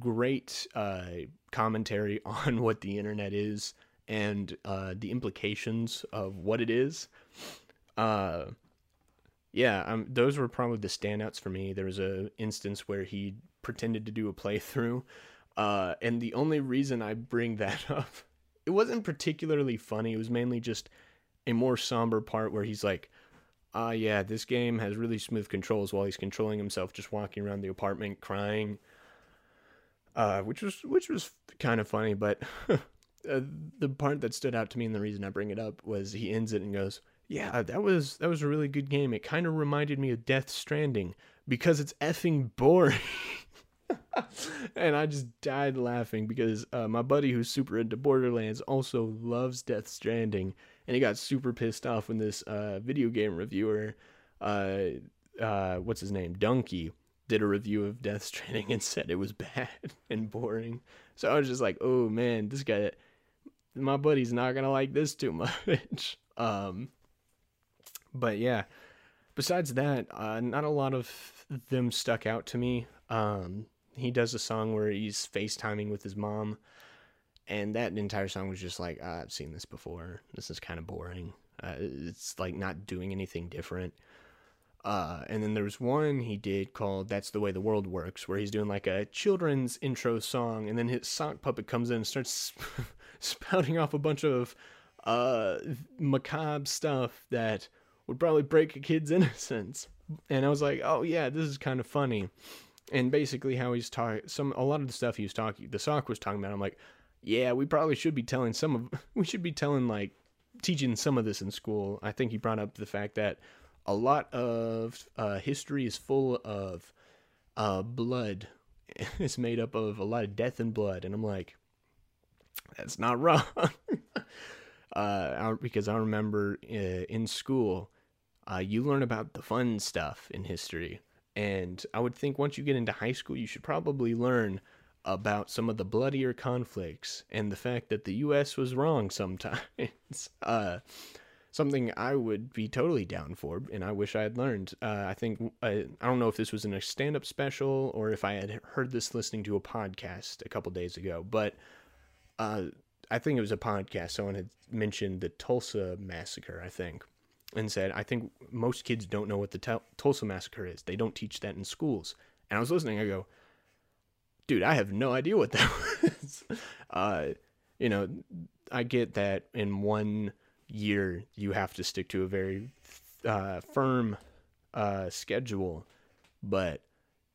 Great uh, commentary [laughs] on what the internet is and uh, the implications of what it is. Uh, yeah, um, those were probably the standouts for me. There was a instance where he pretended to do a playthrough, uh, and the only reason I bring [laughs] that up, it wasn't particularly funny. It was mainly just a more somber part where he's like, ah, uh, yeah, this game has really smooth controls while he's controlling himself, just walking around the apartment crying. Uh, which was which was kind of funny, but [laughs] uh, the part that stood out to me and the reason I bring it up was he ends it and goes, "Yeah, that was that was a really good game. It kind of reminded me of Death Stranding because it's effing boring." [laughs] and I just died laughing because uh, my buddy who's super into Borderlands also loves Death Stranding, and he got super pissed off when this uh, video game reviewer, uh, uh, what's his name, Dunkey, did a review of Death Stranding [laughs] and said it was bad [laughs] and boring. So I was just like, oh man, this guy, my buddy's not gonna like this too [laughs] much. um, but yeah, besides that, uh, not a lot of them stuck out to me. Um, he does a song where he's FaceTiming with his mom and that entire song was just like ah, I've seen this before. This is kind of boring. Uh, it's like not doing anything different. Uh, and then there's one he did called "That's the Way the World Works," where he's doing like a children's intro song, and then his sock puppet comes in and starts [laughs] spouting off a bunch of uh, macabre stuff that would probably break a kid's [laughs] innocence. And I was like, "Oh yeah, this is kind of funny." And basically, how he's talking, some a lot of the stuff he was talking, the sock was talking about. I'm like, yeah, we probably should be telling some of [laughs] we should be telling like teaching some of this in school. I think he brought up the fact that a lot of uh, history is full of uh, blood. [laughs] It's made up of a lot of death and blood, and I'm like, that's not wrong. [laughs] uh, because I remember uh, in school, uh, you learn about the fun stuff in history. And I would think once you get into high school, you should probably learn about some of the bloodier conflicts and the fact that the U.S. was wrong sometimes. [laughs] uh, something I would be totally down for, and I wish I had learned. Uh, I think I, I don't know if this was in a stand-up special or if I had heard this listening to a podcast a couple days ago, but uh, I think it was a podcast. Someone had mentioned the Tulsa massacre, I think, and said, I think most kids don't know what the Tulsa massacre is. They don't teach that in schools. And I was listening, I go, dude, I have no idea what that [laughs] was. uh, you know, I get that in one year you have to stick to a very uh, firm uh, schedule, but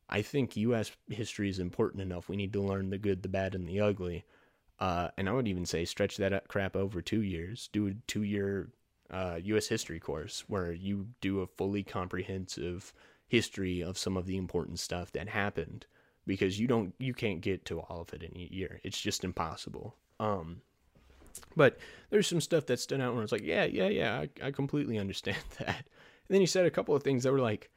I think U.S. history is important enough. We need to learn the good, the bad, and the ugly. Uh, and I would even say stretch that crap over two years. Do a two year uh, U.S. history course where you do a fully comprehensive history of some of the important stuff that happened because you don't you can't get to all of it in a year. It's just impossible. Um, but there's some stuff that stood out where it's like, yeah, yeah, yeah, I, I completely [laughs] understand that. And then he said a couple of things that were like,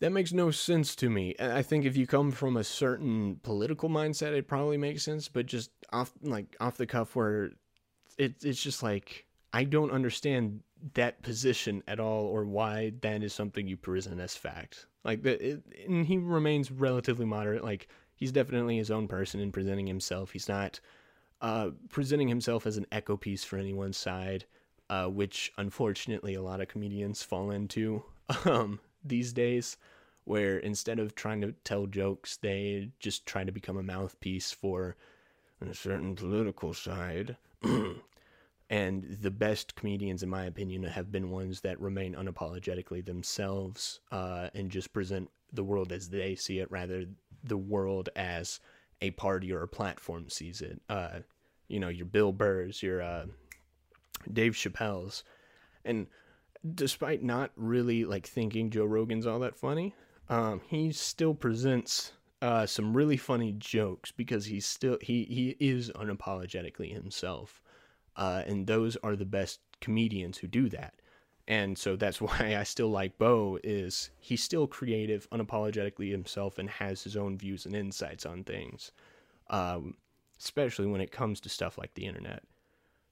that makes no sense to me. I think if you come from a certain political mindset, it probably makes sense. But just off like off the cuff, where it, it's just like I don't understand that position at all, or why that is something you present as fact. Like that, and he remains relatively moderate. Like he's definitely his own person in presenting himself. He's not uh, presenting himself as an echo piece for anyone's side, uh, which unfortunately a lot of comedians fall into [laughs] um, these days, where instead of trying to tell jokes, they just try to become a mouthpiece for a certain political side. [clears throat] and the best comedians, in my opinion, have been ones that remain unapologetically themselves uh, and just present the world as they see it, rather the world as a party or a platform sees it. Uh, you know, your Bill Burrs, your uh, Dave Chappelle's, and despite not really like thinking Joe Rogan's all that funny, um, he still presents uh, some really funny jokes because he's still he he is unapologetically himself, uh, and those are the best comedians who do that. And so that's [laughs] why I still like Bo is he's still creative, unapologetically himself, and has his own views and insights on things, um, especially when it comes to stuff like the internet.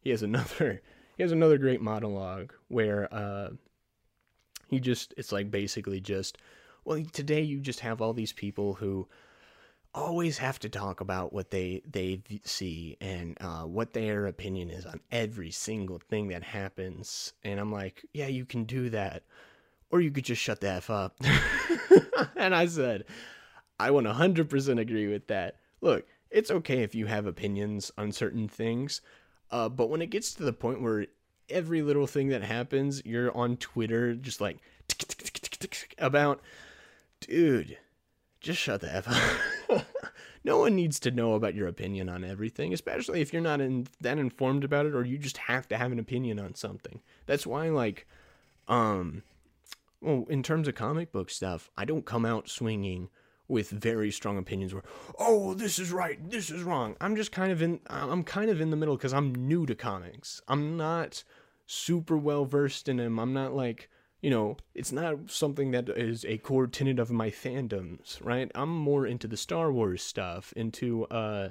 He has [laughs] another he has another great monologue where uh, he just it's like basically just well today you just have all these people who always have to talk about what they they see and uh, what their opinion is on every single thing that happens. And I'm like, yeah, you can do that, or you could just shut the f up. and I said, I 100% agree with that. Look, it's okay if you have opinions on certain things, uh, but when it gets to the point where every little thing that happens, you're on Twitter just like about, dude just shut the F up. No one needs to know about your opinion on everything, especially if you're not in, that informed about it or you just have to have an opinion on something. That's why, like, um, well, in terms of comic book stuff, I don't come out swinging with very strong opinions where, oh, this is right, this is wrong. I'm just kind of in, I'm kind of in the middle because I'm new to comics. I'm not super well versed in them. I'm not like, you know, it's not something that is a core tenet of my fandoms, right? I'm more into the Star Wars stuff, into uh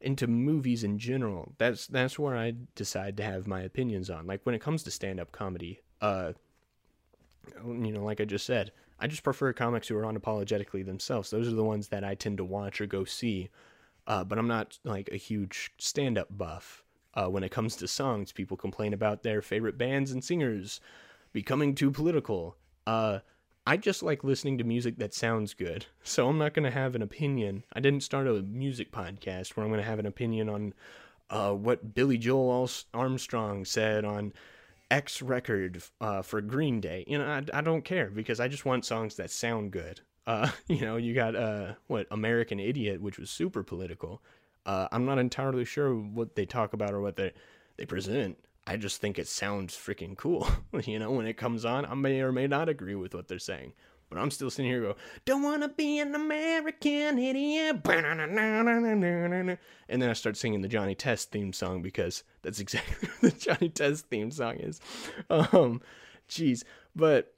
into movies in general. That's that's where I decide to have my opinions on. Like when it comes to stand-up comedy, uh you know, like I just said, I just prefer comics who are unapologetically themselves. Those are the ones that I tend to watch or go see. Uh, but I'm not like a huge stand-up buff. Uh, when it comes to songs, people complain about their favorite bands and singers becoming too political. Uh, I just like listening to music that sounds good. [laughs] So I'm not going to have an opinion. I didn't start a music podcast where I'm going to have an opinion on uh, what Billie Joe Armstrong said on X record uh, for Green Day. You know, I, I don't care because I just want songs that sound good. Uh, [laughs] you know, you got uh, what American Idiot, which was super political. Uh, I'm not entirely sure what they talk about or what they they present. I just think it sounds freaking cool. [laughs] you know, when it comes on, I may or may not agree with what they're saying. But I'm still sitting here go, don't wanna be an American idiot. [laughs] And then I start singing the Johnny Test theme song because that's [laughs] exactly what the Johnny Test theme song is. Um, jeez, but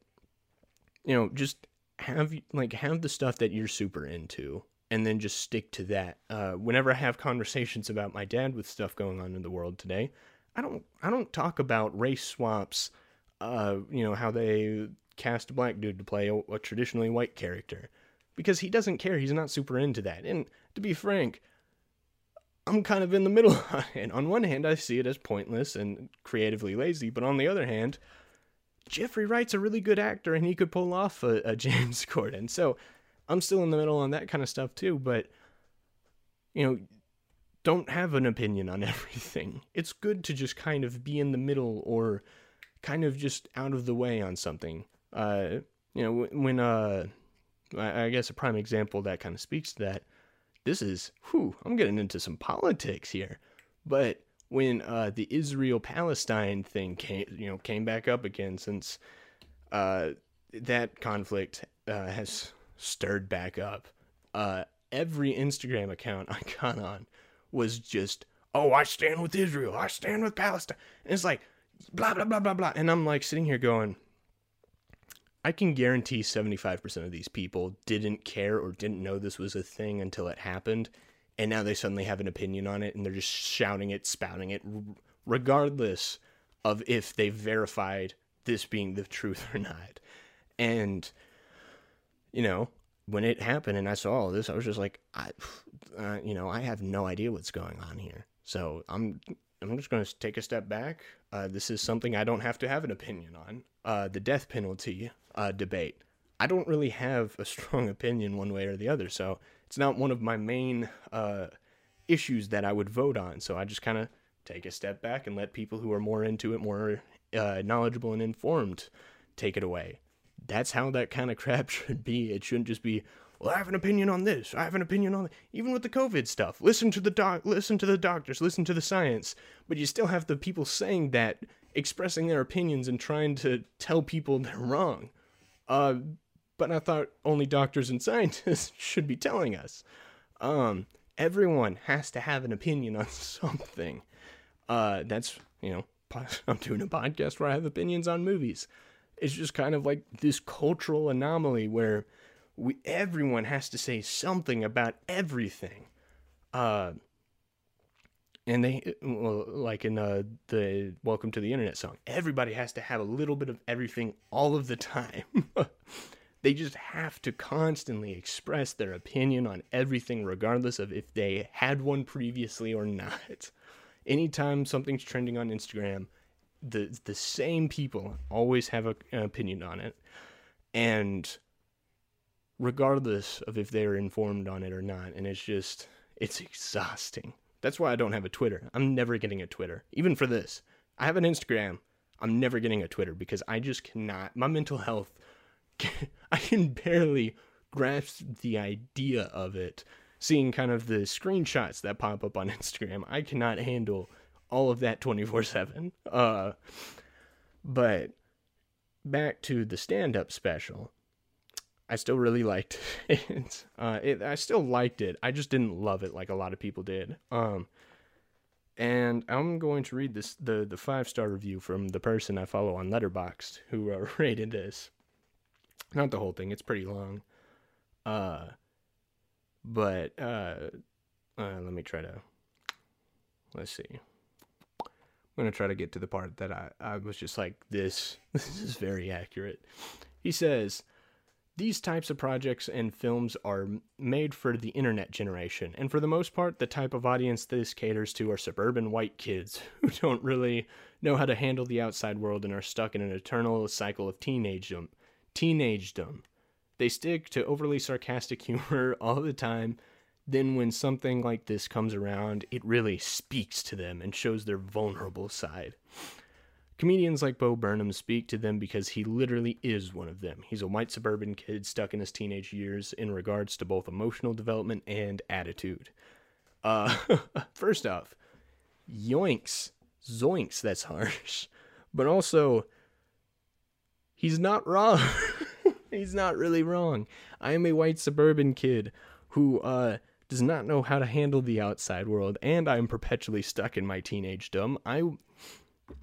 you know, just have like have the stuff that you're super into and then just stick to that. Uh, whenever I have conversations about my dad with stuff going on in the world today, I don't I don't talk about race swaps. Uh, you know how they cast a black dude to play a, a traditionally white character because he doesn't care. He's not super into that. And to be frank, I'm kind of in the middle. [laughs] and on one hand, I see it as pointless and creatively lazy, but on the other hand, Jeffrey Wright's a really good actor and he could pull off a, a [laughs] James Gordon. So I'm still in the middle on that kind of stuff too, but you know, don't have an opinion on [laughs] everything. It's good to just kind of be in the middle or kind of just out of the way on something. Uh, you know, when uh, I guess a prime example that kind of speaks to that. This is, whew, I'm getting into some politics here, but when uh, the Israel Palestine thing came, you know, came back up again since uh, that conflict uh, has stirred back up. Uh, every Instagram account [laughs] I got on was just, oh, I stand with Israel. I stand with Palestine. And it's like, blah, blah, blah, blah, blah. And I'm like sitting here going, I can guarantee 75% of these people didn't care or didn't know this was a thing until it happened. And now they suddenly have an opinion on it and they're just shouting it, spouting it, regardless of if they verified this being the truth or not. And you know, when it happened and I saw all this, I was just like, I, [sighs] uh, you know, I have no idea what's going on here. So I'm, I'm just going to take a step back. Uh, this is something I don't have to have an opinion on. Uh, the death penalty uh, debate. I don't really have a [laughs] strong opinion one way or the other, so it's not one of my main uh, issues that I would vote on. So I just kind of take a step back and let people who are more into it, more uh, knowledgeable and informed, take it away that's how that kind of [laughs] crap should be. It shouldn't just be, well, I have an opinion on this. I have an opinion on. Even with the COVID stuff, listen to the doc, listen to the doctors, listen to the science. But you still have the people saying that, expressing their opinions and trying to tell people [laughs] they're wrong. Uh, but I thought only doctors and [laughs] scientists should be telling us. Um, everyone has to have an opinion on something. Uh, that's you know, I'm doing a podcast where I have opinions on movies it's just kind of like this cultural anomaly where we everyone has to say something about everything. Uh, and they like in uh, the welcome to the internet song everybody has to have a little bit of everything all of the time [laughs] they just have to constantly express their opinion on everything regardless of if they had one previously or not anytime something's trending on instagram the the same people always have a, an opinion on it, and regardless of if they're informed on it or not, and it's just it's exhausting. That's why I don't have a Twitter. I'm never getting a Twitter, even for this. I have an Instagram. I'm never getting a Twitter because I just cannot. My mental health, [laughs] I can barely grasp the idea of it. Seeing kind of the screenshots that pop up on [laughs] Instagram, I cannot handle all of that 24 7. Uh, but back to the stand up special. I still really liked [laughs] it. Uh, it. I still liked it. I just didn't love it like a lot of people did. Um, and I'm going to read this the the five star review from the person I follow on Letterboxd who uh, [laughs] rated this. Not the whole thing. It's pretty long. Uh, but uh, uh, let me try to. Let's see. I'm gonna try to get to the part that I, I was just like, this [laughs] this is very accurate. He says, these types of projects and films are made for the internet generation, and for the most part, the type of audience this caters to are suburban white kids [laughs] who don't really know how to handle the outside world and are stuck in an eternal cycle of teenagedom. Teenagedom. They stick to overly sarcastic [laughs] humor all the time then when something like this comes around, it really speaks to them and shows their vulnerable side. Comedians like Bo Burnham speak to them because he literally is one of them. He's a white suburban kid stuck in his teenage years in regards to both emotional development and attitude. Uh, [laughs] first off, yoinks, zoinks, that's harsh. But also, he's not wrong. [laughs] he's not really wrong. I am a white suburban kid who uh, does not know how to handle the outside world, and I'm perpetually stuck in my teenage dumb. I,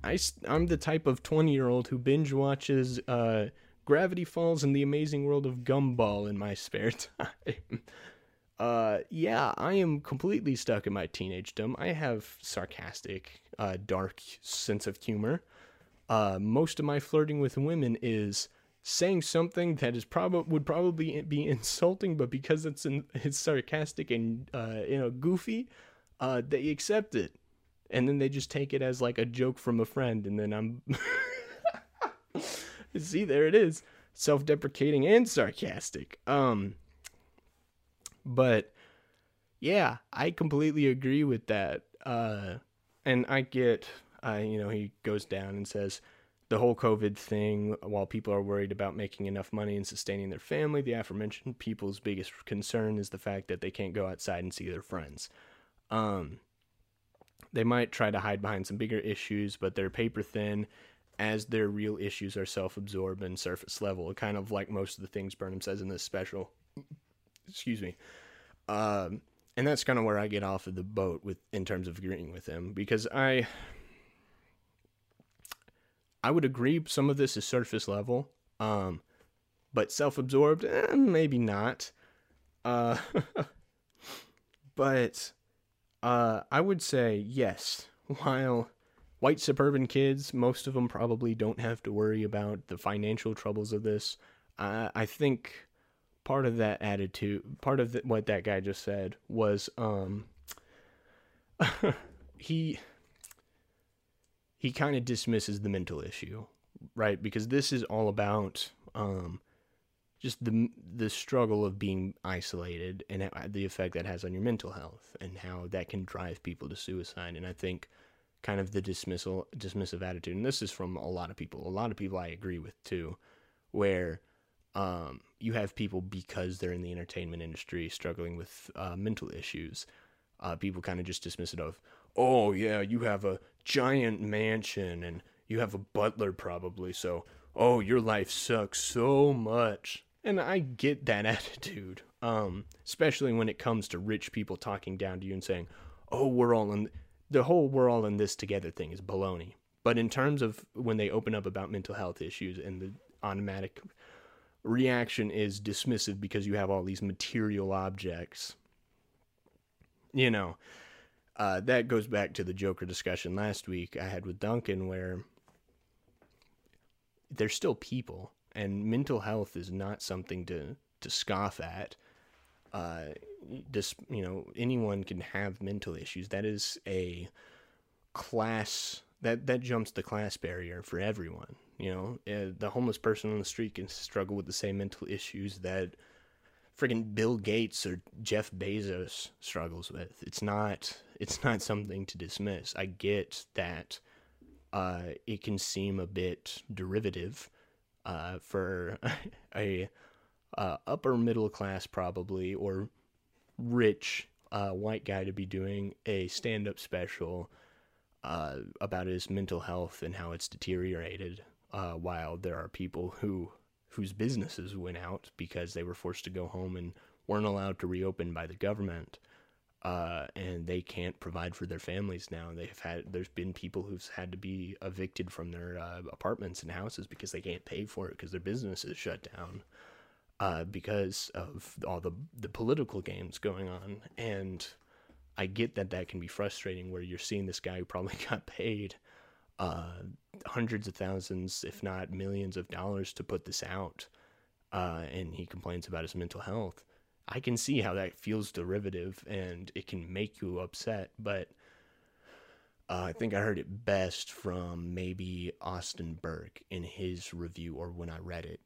I, I'm the type of 20 year old who binge watches uh, Gravity Falls and the Amazing World of Gumball in my [laughs] spare time. Uh, yeah, I am completely stuck in my teenage dumb. I have sarcastic, uh, dark sense of humor. Uh, most of my flirting with women is saying something that is probably would probably be [laughs] insulting, but because it's in, it's sarcastic and uh, you know goofy, uh, they accept it, and then they just take it as like a joke from a friend, and then I'm [laughs] see there it is, self-deprecating and sarcastic. Um but yeah, I completely agree with that. Uh, and I get, uh, you know, he goes down and says the whole COVID thing, while people are worried about making enough money and sustaining their family, the aforementioned people's biggest concern is the fact that they can't go outside and see their friends. Um, they might try to hide behind some bigger issues, but they're paper thin as their real issues are self absorbed and surface level, kind of like most of the things Burnham says in this special excuse me. Um, and that's kind of where I get off of the boat with in terms of agreeing with him because I I would agree some of this is surface level, um, but self-absorbed, eh, maybe not. Uh, [laughs] but uh, I would say yes. While white suburban kids, most of them probably don't have to worry about the financial troubles of this. Uh, I think part of that attitude, part of the, what that guy just said was um [laughs] he he kind of dismisses the mental issue, right? Because this is all about um just the the struggle of being isolated and the effect that has on your mental health and how that can drive people to suicide and I think kind of the dismissal dismissive attitude and this is from a lot of people a lot of people I agree with too where um, you have people because they're in the entertainment industry struggling with uh, mental issues. Uh, people kind of just dismiss it of, oh yeah, you have a giant mansion and you have a butler probably, so oh your life sucks so much. And I get that [laughs] attitude, um, especially when it comes to rich people talking down to you and saying, oh we're all in the whole we're all in this together thing is baloney. But in terms of when they open up about mental health issues and the automatic reaction is dismissive because you have all these material objects. You know, uh, that goes back to the Joker discussion last week I had with Duncan, where they're still people, and mental health is not something to to scoff at. Uh, this, you know, anyone can have mental issues. That is a class that that jumps the class barrier for everyone. You know, uh, the homeless person on the street can struggle with the same mental issues that friggin' Bill Gates or Jeff Bezos struggles with. It's not it's not something to dismiss. I get that uh, it can seem a bit derivative uh, for [laughs] a uh, upper middle class probably or rich uh, white guy to be doing a stand up special uh, about his mental health and how it's deteriorated uh, while there are people who whose businesses went out because they were forced to go home and weren't allowed to reopen by the government. Uh, and they can't provide for their families now. They've had there's been people who've had to be evicted from their uh, apartments and houses because they can't pay for it because their business is shut down uh, because of all the the political games going on. And I get that that can be frustrating where you're seeing this guy who probably [laughs] got paid uh, hundreds of thousands, if not millions of dollars to put this out. Uh, and he complains about his mental health. I can see how that feels derivative and it can make you upset, but uh, I think I heard it best from maybe Austin Burke in his review or when I read it,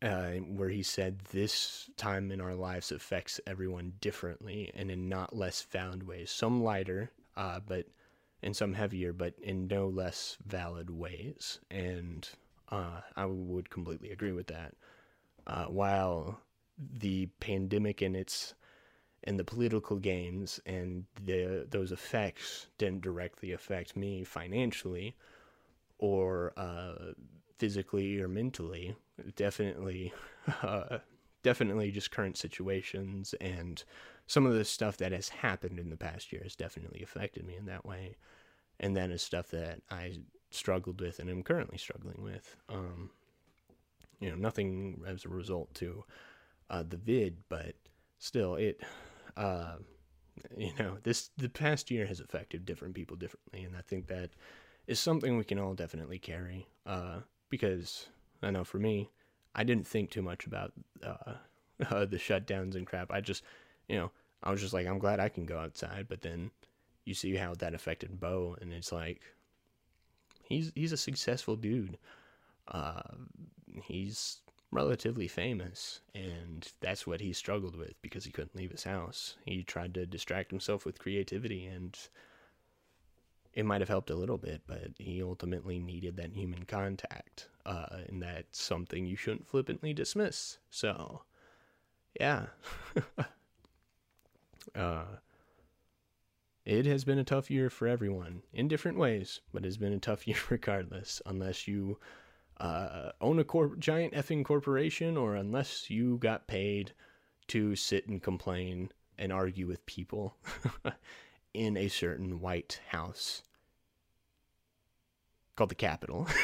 uh, where he said this time in our lives affects everyone differently and in not less found ways. Some lighter, uh, but and some heavier, but in no less valid ways. And uh, I would completely agree with that. Uh, while the pandemic and its and the political games and the those effects didn't directly affect me financially or uh, physically or mentally, definitely, [laughs] uh, definitely just current situations and some of the stuff that has happened in the past year has definitely affected me in that way. And that is stuff that I struggled with and am currently struggling with. Um, you know, nothing as a result to uh, the vid, but still, it, uh, you know, this the past year has affected different people differently, and I think that is something we can all definitely carry. Uh, because I know for me, I didn't think too much about uh, [laughs] the shutdowns and crap. I just, you know, I was just like, I'm glad I can go outside, but then you see how that affected Bo, and it's like, he's he's a successful dude. Uh, he's relatively famous, and that's what he struggled with because he couldn't leave his house. He tried to distract himself with creativity, and it might have helped a little bit, but he ultimately needed that human contact, uh, and that's something you shouldn't flippantly dismiss. So, yeah. [laughs] uh, it has been a tough year for everyone in different ways, but it's been a tough [laughs] year regardless, unless you uh, own a corp- giant effing corporation or unless you got paid to sit and complain and argue with people [laughs] in a certain white house called the Capitol. [laughs]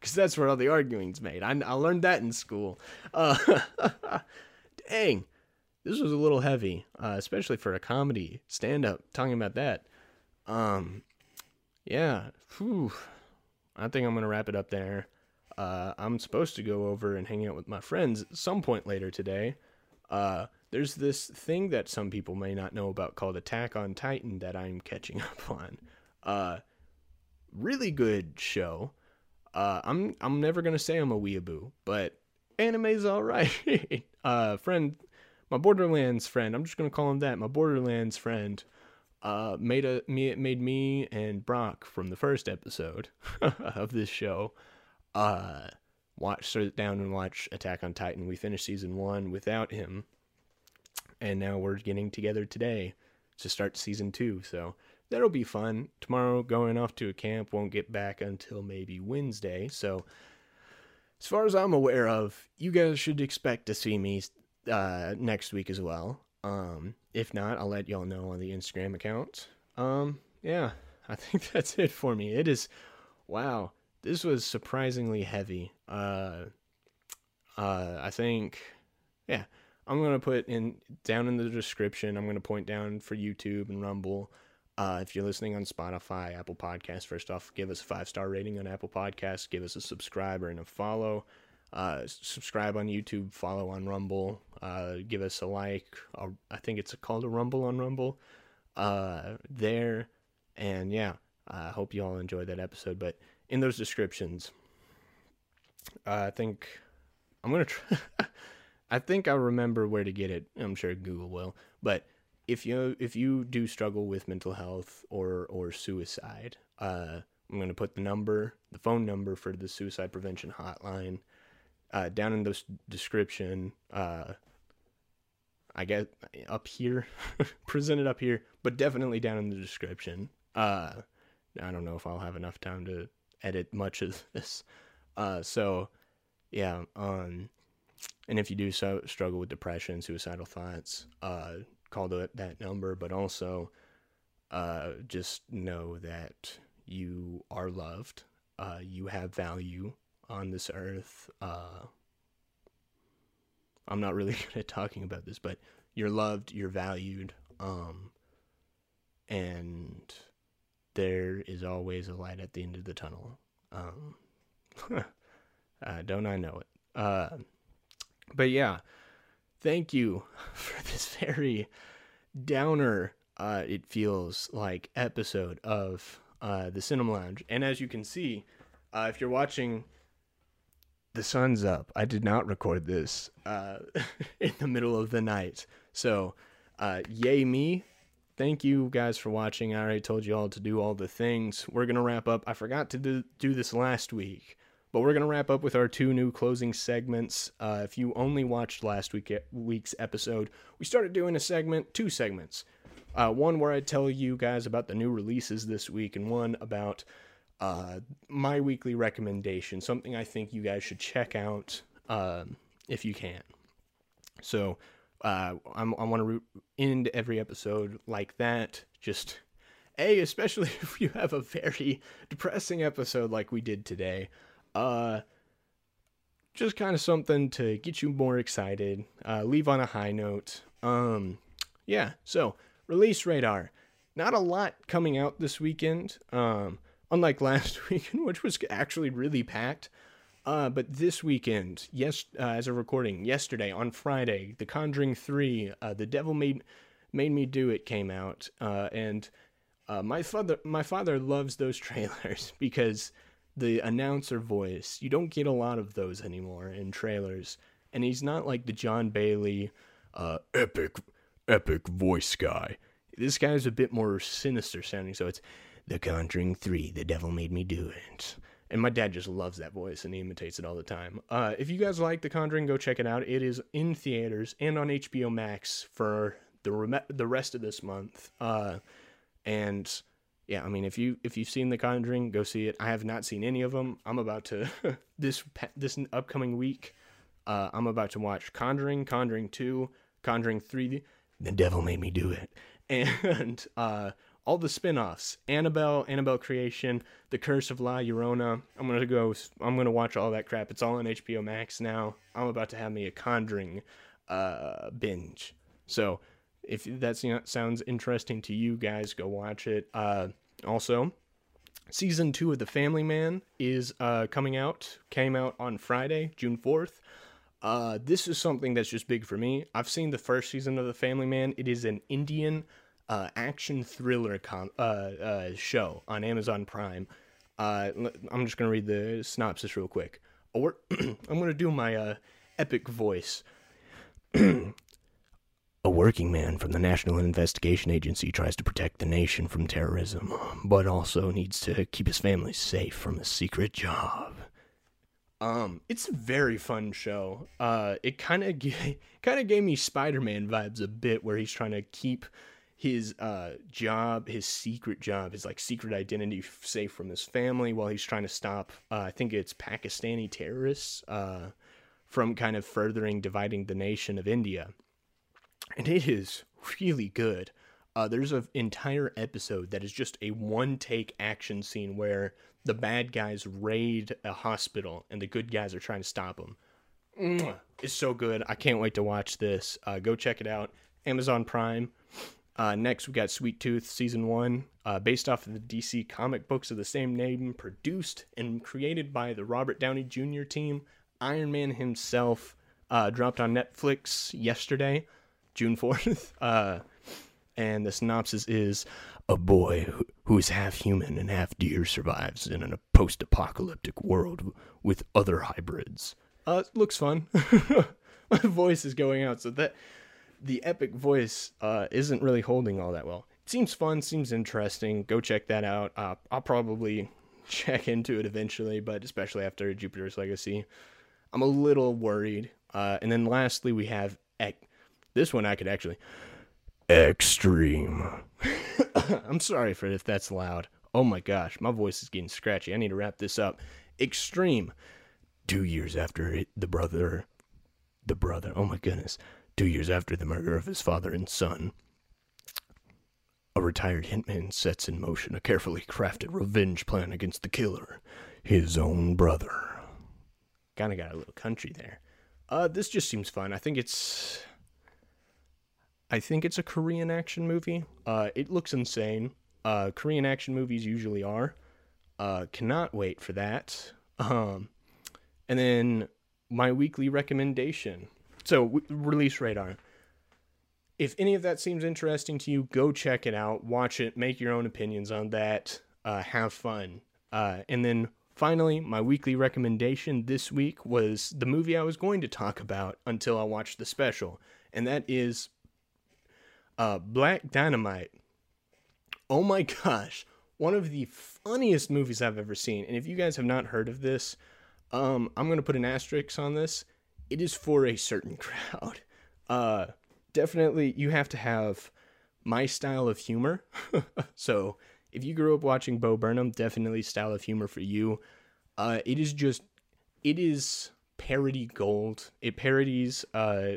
Because that's where all the arguing's made. I, I learned that in school. Uh, dang this was a little heavy, uh, especially for a comedy stand up talking about that. Um, yeah, whew. I think I'm gonna wrap it up there. Uh, I'm supposed to go over and hang out with my friends at some point later today. Uh, there's this thing that some people may not know about called Attack on Titan that I'm catching [laughs] up on. Uh, really good show. Uh, I'm I'm never gonna say I'm a weeaboo, but anime's alright. [laughs] uh, friend my Borderlands friend, I'm just gonna call him that. My Borderlands friend uh, made a me made me and Brock from the first episode [laughs] of this show uh, watch sit down and watch Attack on Titan. We finished season one without him, and now we're getting together today to start season two. So that'll be fun. Tomorrow, going off to a camp, won't get back until maybe Wednesday. So, as far as I'm aware of, you guys should expect to see me uh, next week as well. Um, if not, I'll let y'all know on the Instagram account. Um, yeah, I [laughs] think that's it for me. It is, wow, this was surprisingly heavy. Uh, uh, I think, yeah, I'm gonna put in down in the description. I'm gonna point down for YouTube and Rumble. Uh, if you're listening on Spotify, Apple Podcasts, first off, give us a five star rating on Apple Podcasts. Give us a subscriber and a follow. Uh, subscribe on YouTube, follow on Rumble, uh, give us a like. I think it's called a Rumble on Rumble. Uh, there, and yeah, I hope you all enjoyed that episode. But in those descriptions, I think I'm gonna try. [laughs] I think I'll remember where to get it. I'm sure Google will. But if you if you do struggle with mental health or or suicide, uh, I'm gonna put the number, the phone number for the suicide prevention hotline uh, down in the description. Uh, I guess up here, [laughs] presented up here, but definitely down in the description. Uh, I don't know if I'll have enough time to edit much of [laughs] this. Uh, so yeah, um, and if you do so struggle with depression, suicidal thoughts, uh, call the, that number, but also, uh, just know that you are loved, uh, you have value, on this earth. Uh, I'm not really [laughs] good at talking about this, but you're loved, you're valued, um, and there is always a light at the end of the tunnel. Um, [laughs] uh, don't I know it? Uh, but yeah, thank you [laughs] for this very downer, uh, it feels like, episode of uh, the Cinema Lounge. And as you can see, uh, if you're watching the sun's up. I did not record this uh, [laughs] in the middle of the night. So, uh, yay me. Thank you guys for watching. I already told you all to do all the things. We're going to wrap up. I forgot to do, do this last week, but we're going to wrap up with our two new closing segments. Uh, if you only watched last week, week's episode, we started doing a segment, two segments. Uh, one where I tell you guys about the new releases this week, and one about uh, my weekly recommendation, something I think you guys should check out um, if you can. So uh, I want to root end every episode like that. Just a, especially [laughs] if you have a very depressing episode like we did today. Uh, just kind of something to get you more excited. Uh, leave on a high note. Um, yeah. So release radar. Not a lot coming out this weekend. Um, unlike last [laughs] weekend, which was actually really packed. Uh, but this weekend, yes, uh, as a recording, yesterday on Friday, The Conjuring Three, uh, The Devil Made Made Me Do It came out, uh, and uh, my father my father loves those [laughs] trailers because the announcer voice you don't get a lot of those anymore in trailers, and he's not like the John Bailey, uh, epic epic voice guy. This guy's a bit more sinister sounding, so it's The Conjuring Three, The Devil Made Me Do It. And my dad just loves that voice and he imitates it all the time. Uh, if you guys like The Conjuring, go check it out. It is in theaters and on HBO Max for the rem- the rest of this month. Uh, and yeah, I mean, if you if you've seen The Conjuring, go see it. I have not seen any of them. I'm about to [laughs] this this upcoming week. Uh, I'm about to watch Conjuring, Conjuring Two, Conjuring Three. The Devil Made Me Do It, [laughs] and uh, all the spin-offs annabelle annabelle creation the curse of la llorona. I'm gonna go i'm gonna watch all that crap. It's all on hbo max now. I'm about to have me a conjuring uh, binge. So if that sounds interesting to you guys go watch it. Uh, also season two of the family man is uh, coming out came out on friday june 4th uh, this is something that's just big for me. I've seen the first season of the family man. It is an indian uh, action thriller con- uh, uh, show on Amazon Prime. Uh, I'm just gonna read the synopsis real quick. Or [clears throat] I'm gonna do my uh, epic voice. [clears throat] A working man from the National Investigation Agency tries to protect the nation from terrorism, but also needs to keep his family safe from a secret job. Um, it's a very fun show. Uh, it kind of [laughs] kind of gave me Spider-Man vibes a bit, where he's trying to keep his uh, job, his secret job, his like secret identity safe from his family while he's trying to stop, uh, I think it's Pakistani terrorists uh, from kind of furthering dividing the nation of India. And it is really good. Uh, there's an entire episode that is just a one take action scene where the bad guys raid a hospital and the good guys are trying to stop them. It's so good. I can't wait to watch this. Uh, go check it out. Amazon Prime. Uh, next, we got Sweet Tooth Season 1, uh, based off of the DC comic books of the same name, produced and created by the Robert Downey Jr. team. Iron Man himself uh, dropped on Netflix yesterday, June 4th. [laughs] Uh, and the synopsis is a boy who, is half human and half deer survives in a post apocalyptic world with other hybrids. Uh, looks fun. [laughs] My voice is going out, so that the epic voice uh, isn't really holding all that well. It seems fun, seems interesting. Go check that out. Uh, I'll probably [laughs] check into it eventually, but especially after Jupiter's Legacy, I'm a little worried. Uh, and then lastly, we have this one I could actually extreme. [coughs] I'm sorry for if that's loud. Oh my gosh, my voice is getting scratchy. I need to wrap this up. Extreme. Two years after it, the brother, the brother. Oh my goodness Two years after the murder of his father and son, a retired hitman sets in motion a carefully crafted revenge plan against the killer, his own brother. Kinda got a little country there. Uh, this just seems fun. I think it's. I think it's a Korean action movie. Uh, it looks insane. Uh, Korean action movies usually are. Uh, cannot wait for that. Um, and then my weekly recommendation so release radar. If any of that seems interesting to you, go check it out, watch it, make your own opinions on that, uh, have fun. Uh, and then finally, my weekly recommendation this week was the movie I was going to talk about until I watched the special, and that is uh, Black Dynamite. Oh my gosh, one of the funniest movies I've ever seen. And if you guys have not heard of this, um, I'm going to put an asterisk on this it is for a certain [laughs] crowd. Uh, definitely, you have to have my style of humor. [laughs] so, if you grew up watching Bo Burnham, definitely style of humor for you. Uh, it is just, it is parody gold. It parodies uh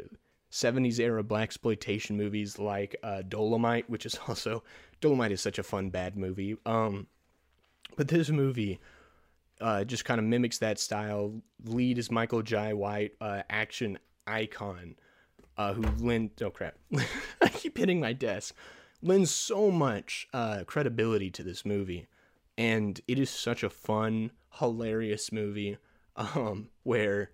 70s era blaxploitation movies like uh, Dolomite, which is [laughs] also Dolomite is such a fun bad movie. Um, but this movie uh, just kind of mimics that style. Lead is Michael Jai White, uh, action icon, uh, who lent oh crap, [laughs] I keep hitting my desk, lends so much uh, credibility to this movie, and it is such a fun, hilarious movie, um, where.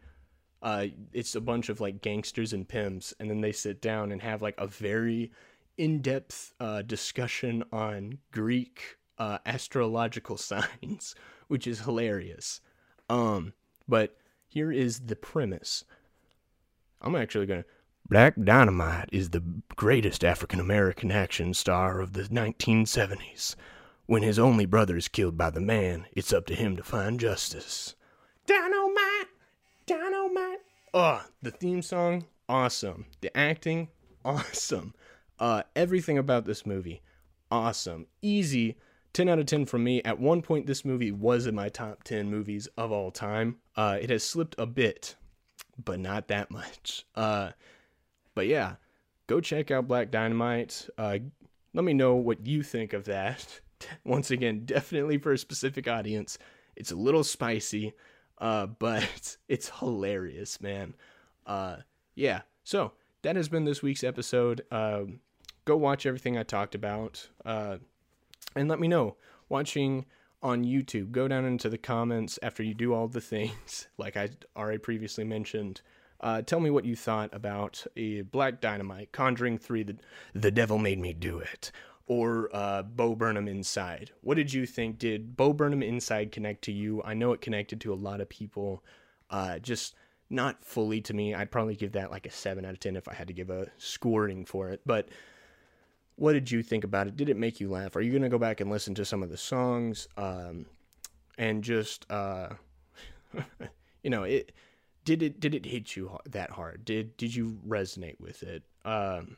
Uh, it's a bunch of like gangsters and pimps, and then they sit down and have like a very in-depth uh, discussion on Greek astrological [laughs] signs, which is hilarious. Um, but here is the premise. I'm actually gonna. Black Dynamite is the greatest African American action star of the 1970s. When his only brother is killed by the man, it's up to him to find justice. Dynamite! Dynamite! Oh, the theme song, awesome. The acting, [laughs] awesome. Uh, everything about this movie, awesome. Easy 10 out of 10 from me. At one point, this movie was in my top 10 movies of all time. Uh, it has slipped a bit, but not that much. Uh, but yeah, go check out Black Dynamite. Uh, let me know what you think of that. [laughs] Once again, definitely for a specific audience. It's a little spicy, uh, [laughs] but it's hilarious, man. Uh, yeah, so that has been this week's episode. Um, go watch everything I talked about. And let me know watching on YouTube. Go down into the comments after you do all the things, [laughs] like I already previously mentioned. Uh, tell me what you thought about a Black Dynamite, Conjuring 3, the, the Devil Made Me Do It, or uh, Bo Burnham Inside. What did you think? Did Bo Burnham Inside connect to you? I know it connected to a lot of people, uh, just not fully to me. I'd probably give that like a 7 out of 10 if I had to give a scoring for it. But what did you think about it? Did it make you laugh? Are you going to go back and listen to some of the songs um, and just, uh, [laughs] you know, it did it did it hit you that hard? Did did you resonate with it? Um,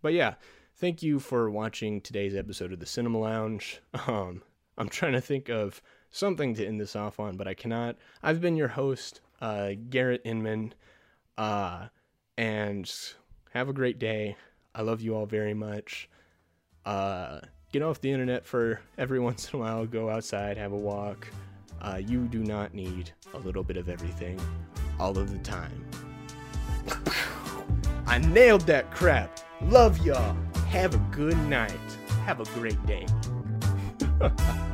but yeah, thank you for watching today's episode of the Cinema Lounge. [laughs] Um, I'm trying to think of something to end this off on, but I cannot. I've been your host, uh, Garrett Inman, uh, and have a great day. I love you all very much. Uh, get off the internet for every [laughs] once in a while. Go outside, have a walk. Uh, you do not need a little bit of everything all of the time. I nailed that crap. Love y'all. Have a good night. Have a great day. [laughs]